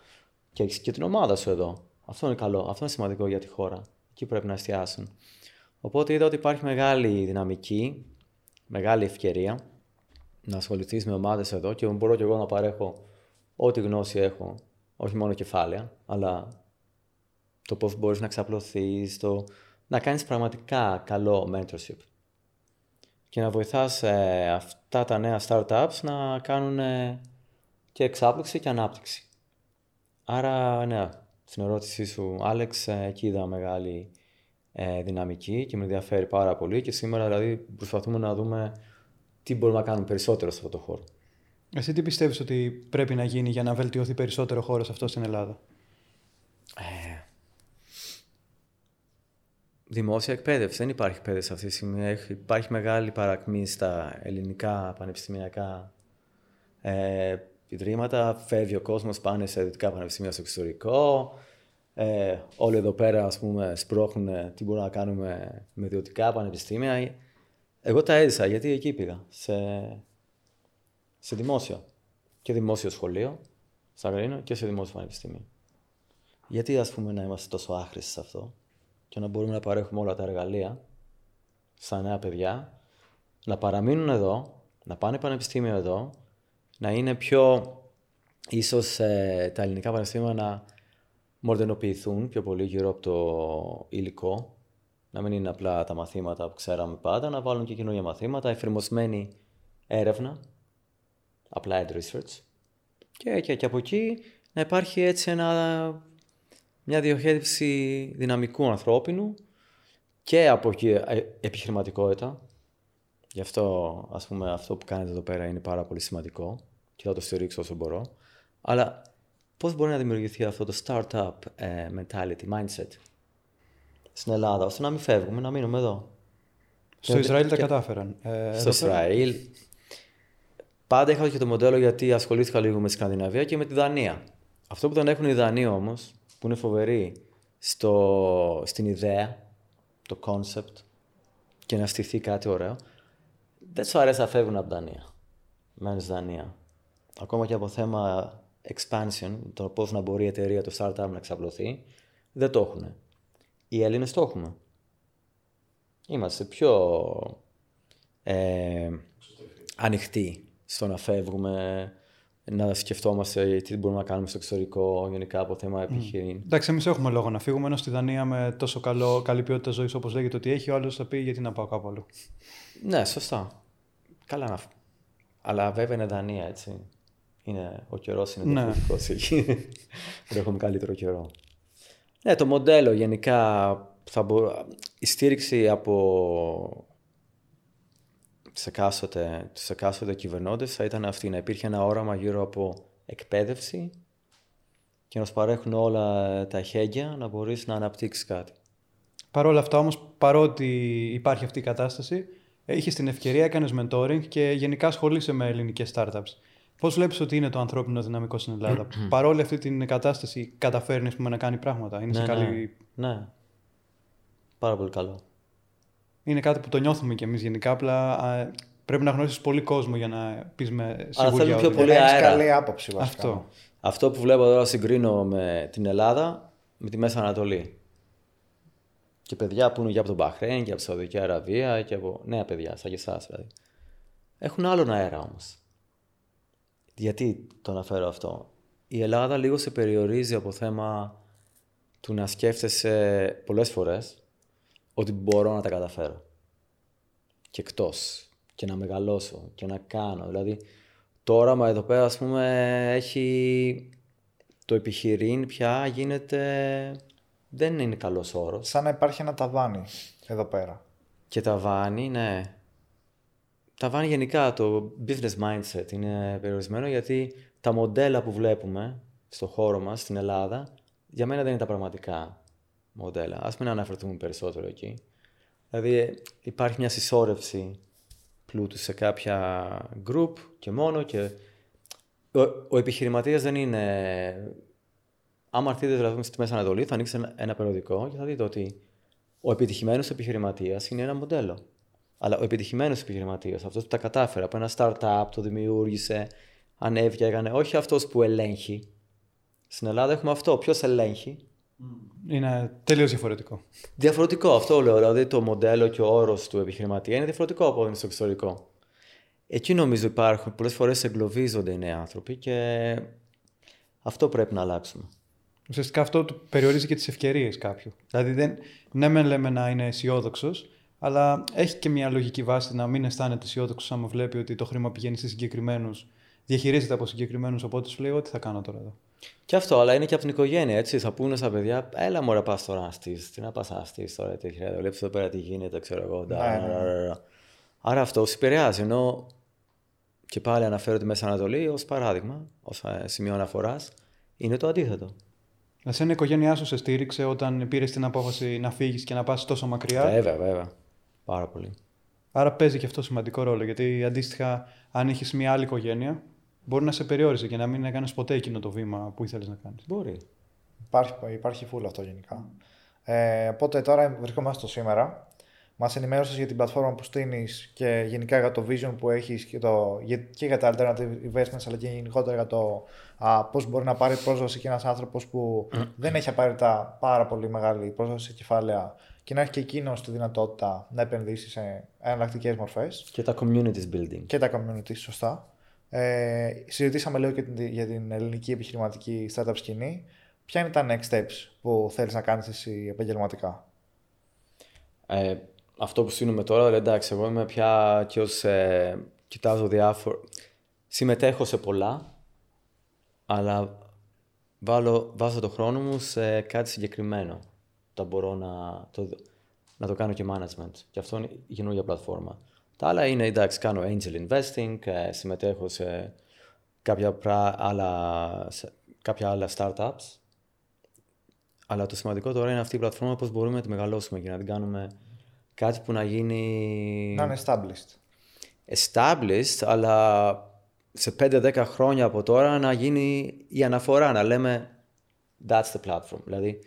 Και έχεις και την ομάδα σου εδώ. Αυτό είναι καλό. Αυτό είναι σημαντικό για τη χώρα. Εκεί πρέπει να εστιάσουν. Οπότε είδα ότι υπάρχει μεγάλη δυναμική, μεγάλη ευκαιρία να ασχοληθείς με ομάδες εδώ και μπορώ και εγώ να παρέχω ό,τι γνώση έχω. Όχι μόνο κεφάλαια, αλλά το πώς μπορείς να ξαπλωθείς, το να κάνεις πραγματικά καλό mentorship και να βοηθάς ε, αυτά τα νέα startups να κάνουν ε, και εξάπληξη και ανάπτυξη. Άρα, ναι, στην ερώτησή σου, Άλεξ, ε, εκεί είδα μεγάλη δυναμική και με ενδιαφέρει πάρα πολύ και σήμερα δηλαδή προσπαθούμε να δούμε τι μπορούμε να κάνουμε περισσότερο σε αυτό το χώρο. Εσύ τι πιστεύεις ότι πρέπει να γίνει για να βελτιωθεί περισσότερο ο χώρος αυτός στην Ελλάδα; Δημόσια εκπαίδευση. Δεν υπάρχει εκπαίδευση αυτή τη στιγμή. Υπάρχει μεγάλη παρακμή στα ελληνικά πανεπιστημιακά ε, ιδρύματα. Φεύγει ο κόσμος, πάνε σε δυτικά πανεπιστήμια στο εξωτερικό. Ε, όλοι εδώ πέρα, ας πούμε, σπρώχνουν τι μπορούμε να κάνουμε με ιδιωτικά πανεπιστήμια. Εγώ τα έζησα γιατί εκεί πήγα. Σε, σε δημόσιο. Και δημόσιο σχολείο, στα Γρήνο, και σε δημόσιο πανεπιστήμιο. Γιατί, ας πούμε, να είμαστε τόσο άχρηστοι σε αυτό και να μπορούμε να παρέχουμε όλα τα εργαλεία στα νέα παιδιά, να παραμείνουν εδώ, να πάνε πανεπιστήμιο εδώ, να είναι πιο ίσως ε, τα ελληνικά πανεπιστήμια να μορδενοποιηθούν πιο πολύ γύρω από το υλικό, να μην είναι απλά τα μαθήματα που ξέραμε πάντα, να βάλουν και καινούργια μαθήματα, εφηρμοσμένη έρευνα, applied research. Και, και, και από εκεί να υπάρχει έτσι ένα μια διοχέτευση δυναμικού ανθρώπινου και από εκεί ε, επιχειρηματικότητα. Γι' αυτό, ας πούμε, αυτό που κάνετε εδώ πέρα είναι πάρα πολύ σημαντικό και θα το στηρίξω όσο μπορώ. Αλλά πώς μπορεί να δημιουργηθεί αυτό το startup ε, mentality, mindset; Στην Ελλάδα, ώστε να μην φεύγουμε, να μείνουμε εδώ. Στο Ισραήλ τα κατάφεραν. Ε, στο Ισραήλ. Πάντα είχα και το μοντέλο γιατί ασχολήθηκα λίγο με τη Σκανδιναβία και με τη Δανία. Αυτό που δεν έχουν οι Δανείοι όμως που είναι φοβερή στο, στην ιδέα, το concept και να στηθεί κάτι ωραίο, δεν σου αρέσει να φεύγουν από Δανία. Μένεις Δανία. Ακόμα και από θέμα expansion, το πώς να μπορεί η εταιρεία, το startup να εξαπλωθεί, δεν το έχουν. Οι Έλληνες το έχουμε. Είμαστε πιο ε, ανοιχτοί στο να φεύγουμε να σκεφτόμαστε τι μπορούμε να κάνουμε στο εξωτερικό γενικά από θέμα επιχειρήν. Mm. Εντάξει, εμείς έχουμε λόγο να φύγουμε, ενώ στη Δανία με τόσο καλό, καλή ποιότητα ζωής όπως λέγεται ότι έχει, ο άλλος θα πει γιατί να πάω κάπου αλλού; Ναι, σωστά. Καλά να Αλλά βέβαια είναι Δανία, έτσι. Είναι, ο καιρός είναι ναι. εκεί. Δεν έχουμε καλύτερο καιρό. Ναι, το μοντέλο γενικά θα μπο... η στήριξη από τις εκάστοτε, τους εκάστοτε κυβερνώντες θα ήταν αυτή, να υπήρχε ένα όραμα γύρω από εκπαίδευση και να σου παρέχουν όλα τα χέρια να μπορείς να αναπτύξεις κάτι. Παρ' όλα αυτά όμως, παρότι υπάρχει αυτή η κατάσταση, είχε την ευκαιρία, έκανες mentoring και γενικά ασχολείσαι με ελληνικές startups. Πώς βλέπεις ότι είναι το ανθρώπινο δυναμικό στην Ελλάδα, παρόλη αυτή την κατάσταση, καταφέρνει να κάνει πράγματα, είναι ναι, σε καλή. Ναι. ναι. Πάρα πολύ καλό είναι κάτι που το νιώθουμε κι εμείς γενικά. Απλά πρέπει να γνωρίσεις πολύ κόσμο για να πεις με σιγουριά. Αλλά πιο πολύ αέρα. καλή άποψη βασικά. Αυτό. Αυτό που βλέπω τώρα συγκρίνω με την Ελλάδα με τη Μέση Ανατολή. Και παιδιά που είναι και από τον Μπαχρέν και από τη Σαουδική Αραβία και από νέα παιδιά, σαν και εσάς δηλαδή. Έχουν άλλον αέρα όμως. Γιατί το αναφέρω αυτό; Η Ελλάδα λίγο σε περιορίζει από θέμα του να σκέφτεσαι πολλές φορές ότι μπορώ να τα καταφέρω. Και εκτός Και να μεγαλώσω και να κάνω. Δηλαδή, το όραμα εδώ πέρα, ας πούμε, έχει... Το επιχειρήν πια γίνεται... Δεν είναι καλός όρος. Σαν να υπάρχει ένα ταβάνι εδώ πέρα. Και ταβάνι, ναι. Ταβάνι γενικά, το business mindset είναι περιορισμένο γιατί τα μοντέλα που βλέπουμε στο χώρο μας, στην Ελλάδα, για μένα δεν είναι τα πραγματικά μοντέλα. Ας μην αναφερθούμε περισσότερο εκεί. Δηλαδή υπάρχει μια συσσόρευση πλούτου σε κάποια group και μόνο και ο, ο επιχειρηματίας δεν είναι... Άμα έρθετε δηλαδή στη Μέση Ανατολή θα ανοίξει ένα, ένα περιοδικό και θα δείτε ότι ο επιτυχημένος επιχειρηματίας είναι ένα μοντέλο. Αλλά ο επιτυχημένος επιχειρηματίας, αυτός που τα κατάφερε από ένα startup, το δημιούργησε, ανέβηκε, έκανε, όχι αυτός που ελέγχει. Στην Ελλάδα έχουμε αυτό. Ποιος ελέγχει, Είναι τελείως διαφορετικό. Διαφορετικό, αυτό λέω. Δηλαδή το μοντέλο και ο όρος του επιχειρηματία είναι διαφορετικό από ό,τι είναι στο εξωτερικό. Εκεί νομίζω υπάρχουν, πολλές φορές εγκλωβίζονται οι νέοι άνθρωποι και αυτό πρέπει να αλλάξουμε. Ουσιαστικά αυτό του περιορίζει και τις ευκαιρίες κάποιου. Δηλαδή, δεν, ναι, μεν λέμε να είναι αισιόδοξος, αλλά έχει και μια λογική βάση να μην αισθάνεται αισιόδοξος άμα βλέπει ότι το χρήμα πηγαίνει σε συγκεκριμένους, διαχειρίζεται από συγκεκριμένους. Οπότε σου λέει: Ό,τι θα κάνω τώρα εδώ. Και αυτό, αλλά είναι και από την οικογένεια, έτσι. Θα πούνε στα παιδιά, έλα μου πας τώρα να στείς. Τι να πας να στείς τώρα, τι χρειάζεται. Βλέπεις εδώ πέρα τι γίνεται, ξέρω εγώ. ντα, Ναι, ναι. ντα, ντα, ντα. Άρα αυτό σε επηρεάζει. Ενώ και πάλι αναφέρω τη Μέση Ανατολή ως παράδειγμα, ω σημείο αναφοράς, είναι το αντίθετο. Εσένα η οικογένειά σου σε στήριξε όταν πήρες την απόφαση να φύγεις και να πας τόσο μακριά; Βέβαια, βέβαια. Πάρα πολύ. Άρα παίζει και αυτό σημαντικό ρόλο. Γιατί αντίστοιχα, αν είχες μια άλλη οικογένεια, μπορεί να σε περιόριζε και να μην έκανες ποτέ εκείνο το βήμα που ήθελες να κάνεις. Μπορεί. Υπάρχει, υπάρχει full αυτό γενικά. Ε, οπότε τώρα βρισκόμαστε στο σήμερα. Μας ενημέρωσες για την πλατφόρμα που στείνεις και γενικά για το vision που έχεις και, το, για- και για τα alternative investments, αλλά και γενικότερα για το πώς μπορεί να πάρει πρόσβαση και ένας άνθρωπος που δεν έχει απαραίτητα πάρα πολύ μεγάλη πρόσβαση σε κεφάλαια και να έχει και εκείνος τη δυνατότητα να επενδύσει σε εναλλακτικές μορφές Και τα communities building. και τα community, σωστά. Ε, συζητήσαμε λίγο και την- για την ελληνική επιχειρηματική startup σκηνή. Ποια είναι τα next steps που θέλεις να κάνεις εσύ επαγγελματικά; Ε, αυτό που στείλουμε τώρα, δηλαδή, εντάξει, εγώ είμαι πια και ως, ε, κοιτάζω διάφορα, συμμετέχω σε πολλά, αλλά βάλω, βάζω το χρόνο μου σε κάτι συγκεκριμένο. Τα μπορώ να το, να το κάνω και management. Και αυτό είναι η καινούργια πλατφόρμα. Τα άλλα είναι, εντάξει, κάνω angel investing, ε, συμμετέχω σε κάποια, πρά, άλλα, σε κάποια άλλα startups. Αλλά το σημαντικό τώρα είναι αυτή η πλατφόρμα πώς μπορούμε να τη μεγαλώσουμε και να την κάνουμε κάτι που να γίνει Να είναι established. established, αλλά σε 5-10 χρόνια από τώρα να γίνει η αναφορά, να λέμε that's the platform. Δηλαδή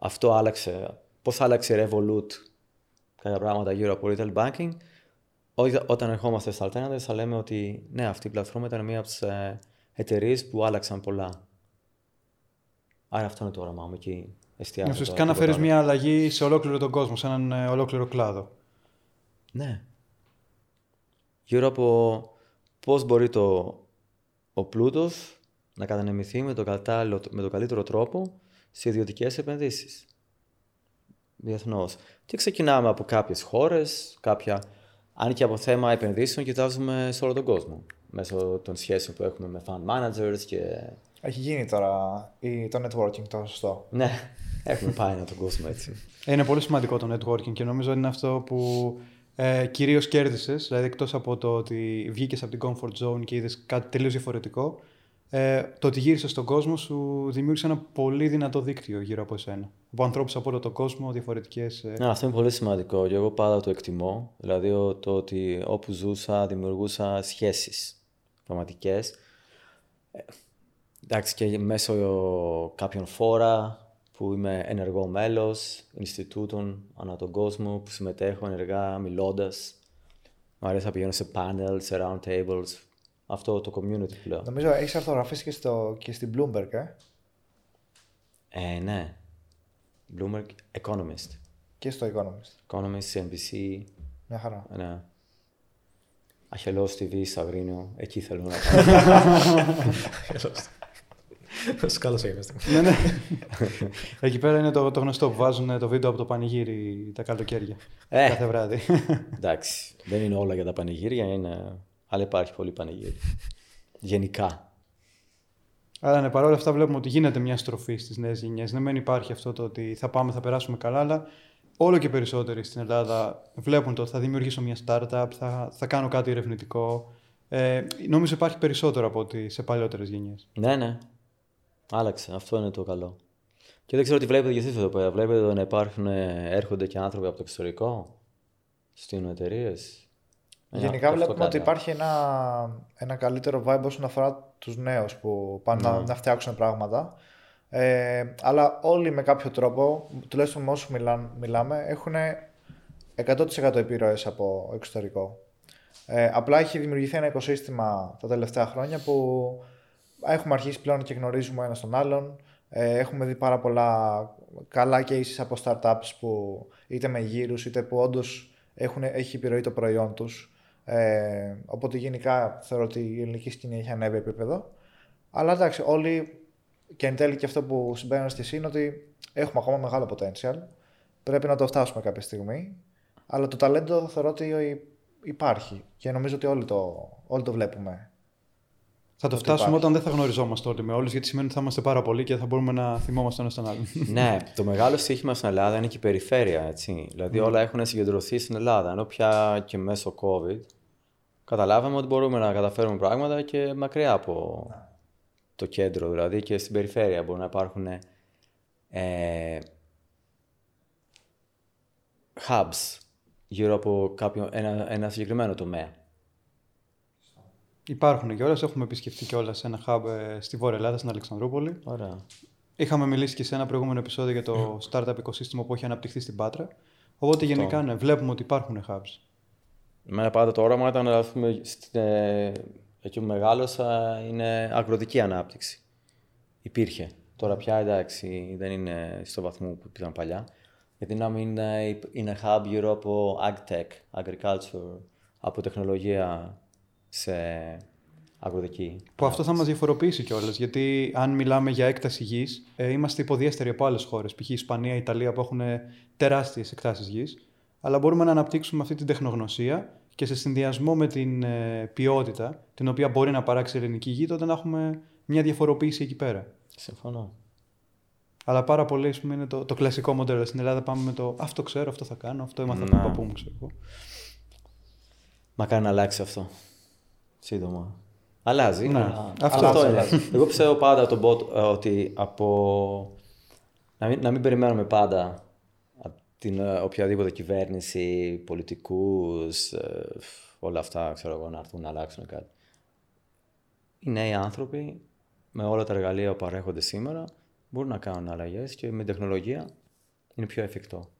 αυτό άλλαξε, πώς άλλαξε η Revolut κάποια πράγματα γύρω από retail banking; Ό- Όταν ερχόμαστε στα alternatives θα λέμε ότι ναι, αυτή η πλατφόρμα ήταν μία από τις ε, εταιρείες που άλλαξαν πολλά. Άρα αυτό είναι το όραμά μου εκεί. Εστιάζω Ουσιαστικά τώρα, να φέρεις τίποτα μια αλλαγή σε ολόκληρο τον κόσμο, σε έναν ε, ολόκληρο κλάδο. Ναι. Γύρω από πώς μπορεί το, ο πλούτος να κατανεμηθεί με το, κατάλληλο, με το καλύτερο τρόπο σε ιδιωτικές επενδύσεις. Διεθνώς. Και ξεκινάμε από κάποιες χώρες, κάποια, αν και από θέμα επενδύσεων, κοιτάζουμε σε όλο τον κόσμο. Μέσω των σχέσεων που έχουμε με fund managers και... Έχει γίνει τώρα η- το networking το σωστό. Ναι, έχουμε πάει να τον κόσμο έτσι. Ε, Είναι πολύ σημαντικό το networking και νομίζω είναι αυτό που ε, κυρίως κέρδισες, δηλαδή εκτός από το ότι βγήκες από την comfort zone και είδες κάτι τελείως διαφορετικό, ε, το ότι γύρισες στον κόσμο σου δημιούργησε ένα πολύ δυνατό δίκτυο γύρω από εσένα. Από ανθρώπους από όλο τον κόσμο, διαφορετικές... Ε, Ναι, αυτό είναι πολύ σημαντικό και εγώ πάντα το εκτιμώ. Δηλαδή ο- το ότι όπου ζούσα δημιουργούσα σχέσεις πραγματικές. Ε, εντάξει και μέσω κάποιων φόρα που είμαι ενεργό μέλος, Ινστιτούτων ανά τον κόσμο που συμμετέχω ενεργά μιλώντας. Μου αρέσει να πηγαίνω σε panels, σε round tables. Αυτό το community που λέω. Νομίζω έχεις αρθογραφήσει και, στο, και στην Bloomberg, ε; Ε, ναι. Bloomberg Economist. Και στο Economist. Economist, CNBC, Μια χαρά. Ναι. Αχελός TV στο Αγρίνιο, εκεί θέλω να πάω. Σκάλωσα είμαστε. ναι, ναι. Εκεί πέρα είναι το, το γνωστό που βάζουν το βίντεο από το πανηγύρι τα καλοκαίρια. Ε. Κάθε βράδυ. Εντάξει, δεν είναι όλα για τα πανηγύρια, είναι... αλλά υπάρχει πολύ πανηγύρι. Γενικά. Αλλά ναι, παρόλα αυτά βλέπουμε ότι γίνεται μια στροφή στις νέες γενιές. Ναι, μεν υπάρχει αυτό το ότι θα πάμε, θα περάσουμε καλά, αλλά όλο και περισσότεροι στην Ελλάδα βλέπουν το ότι θα δημιουργήσω μια startup, θα, θα κάνω κάτι ερευνητικό. Ε, νομίζω υπάρχει περισσότερο από ότι σε παλιότερε γενιές. Ναι, ναι. Άλλαξε. Αυτό είναι το καλό. Και δεν ξέρω τι βλέπετε κι εσείς εδώ πέρα. Βλέπετε εδώ να υπάρχουν, ε, έρχονται και άνθρωποι από το εξωτερικό; Στείλουν εταιρείες; Γενικά αυτό βλέπουμε ότι κάτι. υπάρχει ένα, ένα καλύτερο vibe όσον αφορά τους νέους που πάνε Ναι. να, να φτιάξουν πράγματα. Ε, αλλά όλοι με κάποιο τρόπο, τουλάχιστον με όσους μιλάν, μιλάμε, έχουν 100% επιρροές από εξωτερικό. Ε, απλά έχει δημιουργηθεί ένα οικοσύστημα τα τελευταία χρόνια που έχουμε αρχίσει πλέον και γνωρίζουμε ένας τον άλλον. Ε, έχουμε δει πάρα πολλά καλά cases από startups που είτε με γύρους είτε που όντως έχει επιρροή το προϊόν τους. Ε, οπότε γενικά θεωρώ ότι η ελληνική σκηνή έχει ανέβει επίπεδο. Αλλά εντάξει, όλοι και εν τέλει και αυτό που συμπέρανε στη ΣΥΝ είναι ότι έχουμε ακόμα μεγάλο potential. Πρέπει να το φτάσουμε κάποια στιγμή. Αλλά το ταλέντο θεωρώ ότι υπάρχει και νομίζω ότι όλοι το, όλοι το βλέπουμε. Θα το Ότι φτάσουμε υπάρχει. όταν δεν θα γνωριζόμαστε όλοι με όλους, γιατί σημαίνει ότι θα είμαστε πάρα πολλοί και θα μπορούμε να θυμόμαστε ένας τον άλλον. ναι, το μεγάλο στοίχημα στην Ελλάδα είναι και η περιφέρεια. Έτσι. Δηλαδή όλα έχουν συγκεντρωθεί στην Ελλάδα. Ενώ πια και μέσω COVID καταλάβαμε ότι μπορούμε να καταφέρουμε πράγματα και μακριά από το κέντρο. Δηλαδή και στην περιφέρεια μπορούν να υπάρχουν ε, hubs γύρω από κάποιο, ένα, ένα συγκεκριμένο τομέα. Υπάρχουν κιόλας, έχουμε επισκεφτεί κιόλας ένα hub ε, στη Βόρεια Ελλάδα, στην Αλεξανδρούπολη. Ωραία. Είχαμε μιλήσει και σε ένα προηγούμενο επεισόδιο για το startup οικοσύστημα που έχει αναπτυχθεί στην Πάτρα. Οπότε γενικά ναι, βλέπουμε ότι υπάρχουν hubs. Εμένα πάντα το όραμα ήταν ας πούμε, στην, ε, εκεί που μεγάλωσα είναι αγροτική ανάπτυξη. Υπήρχε. Τώρα πια εντάξει δεν είναι στο βαθμό που ήταν παλιά. Γιατί να μην είναι, είναι hub γύρω από agtech, agriculture, από τεχνολογία σε αγροτική. Που αυτό θα μας διαφοροποιήσει κιόλας. Γιατί αν μιλάμε για έκταση γης, ε, είμαστε υποδιέστεροι από άλλες χώρες. Π.χ. Ισπανία, Ιταλία που έχουν τεράστιες εκτάσεις γης. Αλλά μπορούμε να αναπτύξουμε αυτή την τεχνογνωσία και σε συνδυασμό με την ε, ποιότητα, την οποία μπορεί να παράξει η ελληνική γη, τότε να έχουμε μια διαφοροποίηση εκεί πέρα. Συμφωνώ. Αλλά πάρα πολύ ας πούμε, είναι το, το κλασικό μοντέλο. Στην Ελλάδα πάμε με το αυτό ξέρω, αυτό θα κάνω, αυτό έμαθα από τον Να. παππού μου, ξέρω εγώ. Μακάρι να αλλάξει αυτό. Σύντομα. Αλλάζει. Ναι, αλλά- αυτό αυτό αλλάζει. είναι. Εγώ πιστεύω πάντα τον bot, ε, ότι από. Να μην, να μην περιμένουμε πάντα από την ε, οποιαδήποτε κυβέρνηση, πολιτικούς, ε, όλα αυτά, ξέρω εγώ, να έρθουν να αλλάξουν κάτι. Οι νέοι άνθρωποι, με όλα τα εργαλεία που παρέχονται σήμερα, μπορούν να κάνουν αλλαγές και με τεχνολογία είναι πιο εφικτό.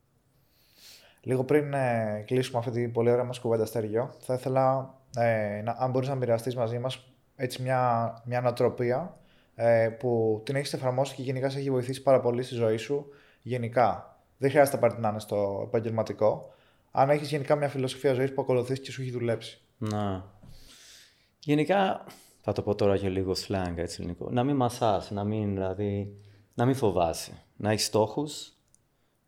Λίγο πριν ε, κλείσουμε αυτή την πολύ ωραία μας κουβέντα, Στέργιο, θα ήθελα, ε, να, αν μπορείς να μοιραστείς μαζί μας έτσι μια, μια νοοτροπία ε, που την έχεις εφαρμόσει και γενικά σε έχει βοηθήσει πάρα πολύ στη ζωή σου γενικά. Δεν χρειάζεται απαραίτητα να είναι στο επαγγελματικό. Αν έχεις γενικά μια φιλοσοφία ζωής που ακολουθείς και σου έχει δουλέψει. Να. Γενικά, θα το πω τώρα και λίγο slang, έτσι ελληνικό. Να μην μασάς, να μην, δηλαδή, να μην φοβάσαι. Να έχεις στόχους,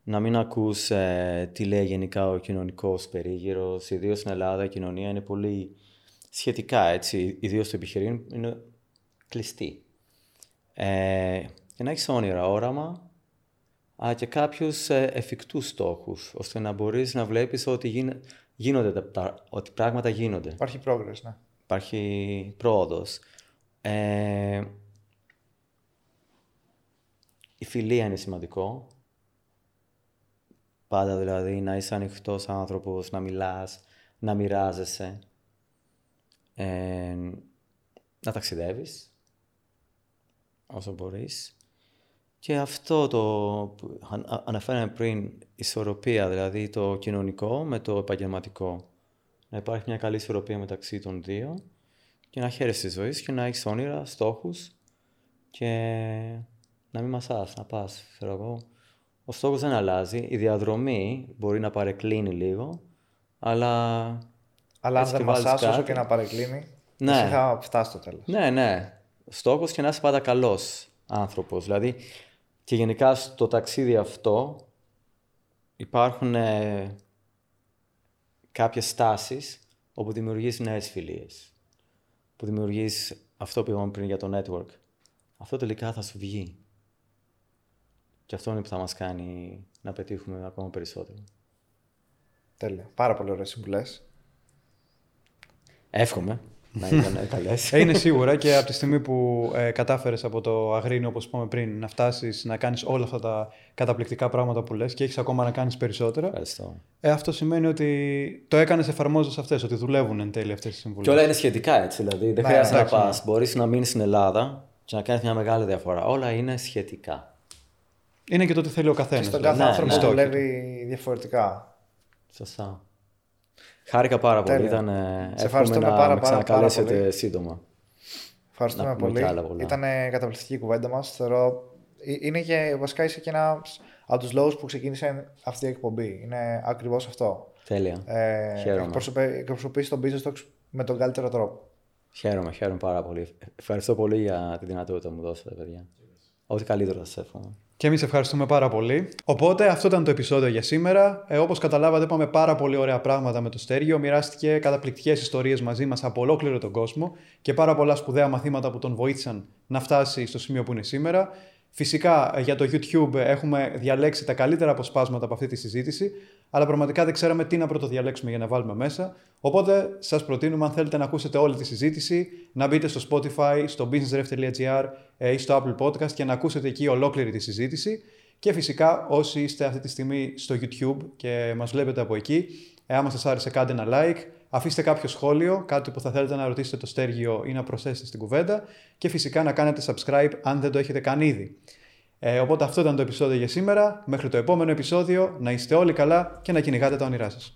να μην ακούς ε, τι λέει γενικά ο κοινωνικός περίγυρος. Ιδίως στην Ελλάδα η κοινωνία είναι πολύ σχετικά, έτσι. Ιδίως το επιχειρήν είναι κλειστή. Ε, και να έχεις όνειρα, όραμα, αλλά και κάποιους ε, εφικτούς στόχους, ώστε να μπορείς να βλέπεις ότι γίν- γίνονται, τα- τα- ότι πράγματα γίνονται. Υπάρχει progress, ναι. Υπάρχει πρόοδος. Ε, η φιλία είναι σημαντικό. Πάντα δηλαδή να είσαι ανοιχτός άνθρωπος, να μιλάς, να μοιράζεσαι. Ε, να ταξιδεύεις όσο μπορείς. Και αυτό το που αν- α- αναφέραμε πριν, ισορροπία, δηλαδή το κοινωνικό με το επαγγελματικό. Να υπάρχει μια καλή ισορροπία μεταξύ των δύο και να χαίρεσαι τη ζωή και να έχεις όνειρα, στόχους και να μην μασάς, να πας, ξέρω εγώ. Ο στόχος δεν αλλάζει, η διαδρομή μπορεί να παρεκκλίνει λίγο, αλλά... Αλλά αν έτσι δεν και βάλεις μασάς όσο κάτι- και να παρεκκλίνει, Ναι. εσύ θα φτάσεις στο τέλος. Ναι, ναι. Στόχος και να είσαι πάντα καλός άνθρωπος. Δηλαδή, και γενικά στο ταξίδι αυτό υπάρχουν ε, κάποιες στάσεις όπου δημιουργείς νέες φιλίες. Που δημιουργείς αυτό που είπαμε πριν για το network. Αυτό τελικά θα σου βγει. Και αυτό είναι που θα μας κάνει να πετύχουμε ακόμα περισσότερο. Τέλεια. Πάρα πολύ ωραίες συμβουλές. Εύχομαι. Να ήταν καλέ. Ε, είναι σίγουρα και από τη στιγμή που ε, κατάφερες από το Αγρίνιο, όπως είπαμε πριν, να φτάσεις να κάνεις όλα αυτά τα καταπληκτικά πράγματα που λες και έχεις ακόμα να κάνεις περισσότερα. Ευχαριστώ. Ε, αυτό σημαίνει ότι το έκανες εφαρμόζοντας αυτές, ότι δουλεύουν εν τέλει αυτές τι συμβουλές. Και όλα είναι σχετικά έτσι. Δηλαδή δεν Ναι, χρειάζεται να εντάξει, πας. ναι. Μπορείς να μείνεις στην Ελλάδα και να κάνεις μια μεγάλη διαφορά. Όλα είναι σχετικά. Είναι και το τι θέλει ο Και καθένα. στον ναι, κάθε άνθρωπο ναι. δουλεύει διαφορετικά. Σωστά. Χάρηκα πάρα πολύ. Τέλεια. Ήταν, ε, εύχομαι ευχαριστούμε να πάρα, με πάρα, πάρα ξανακαλέσετε πολύ. σύντομα. Ευχαριστούμε Να πούμε πολύ. κι άλλα πολλά. Ήταν καταπληκτική η κουβέντα μας. Θεωρώ. ε, Είναι και βασικά είσαι και ένας από τους λόγους που ξεκίνησε αυτή η εκπομπή. Είναι ακριβώς αυτό. Τέλεια. Ε, Χαίρομαι. εκπροσωπε- Εκπροσωπείς τον business talks με τον καλύτερο τρόπο. Χαίρομαι, χαίρομαι πάρα πολύ. Ευχαριστώ πολύ για τη δυνατότητα που μου δώσατε, παιδιά. Ό,τι καλύτερο θα σας εύχομαι. Και εμείς ευχαριστούμε πάρα πολύ. Οπότε αυτό ήταν το επεισόδιο για σήμερα. Ε, Όπως καταλάβατε, είπαμε πάρα πολύ ωραία πράγματα με το Στέργιο. Μοιράστηκε καταπληκτικές ιστορίες μαζί μας από ολόκληρο τον κόσμο και πάρα πολλά σπουδαία μαθήματα που τον βοήθησαν να φτάσει στο σημείο που είναι σήμερα. Φυσικά ε, για το YouTube έχουμε διαλέξει τα καλύτερα αποσπάσματα από αυτή τη συζήτηση, αλλά πραγματικά δεν ξέραμε τι να πρωτοδιαλέξουμε για να βάλουμε μέσα. Οπότε σας προτείνουμε, αν θέλετε να ακούσετε όλη τη συζήτηση, να μπείτε στο Spotify, στο businessref.gr ε, ή στο Apple Podcast και να ακούσετε εκεί ολόκληρη τη συζήτηση. Και φυσικά όσοι είστε αυτή τη στιγμή στο YouTube και μας βλέπετε από εκεί, ε, άμα σας άρεσε κάντε ένα like, αφήστε κάποιο σχόλιο, κάτι που θα θέλετε να ρωτήσετε το Στέργιο ή να προσθέσετε στην κουβέντα και φυσικά να κάνετε subscribe αν δεν το έχετε κάνει ήδη. Ε, οπότε αυτό ήταν το επεισόδιο για σήμερα. Μέχρι το επόμενο επεισόδιο να είστε όλοι καλά και να κυνηγάτε τα όνειρά σας.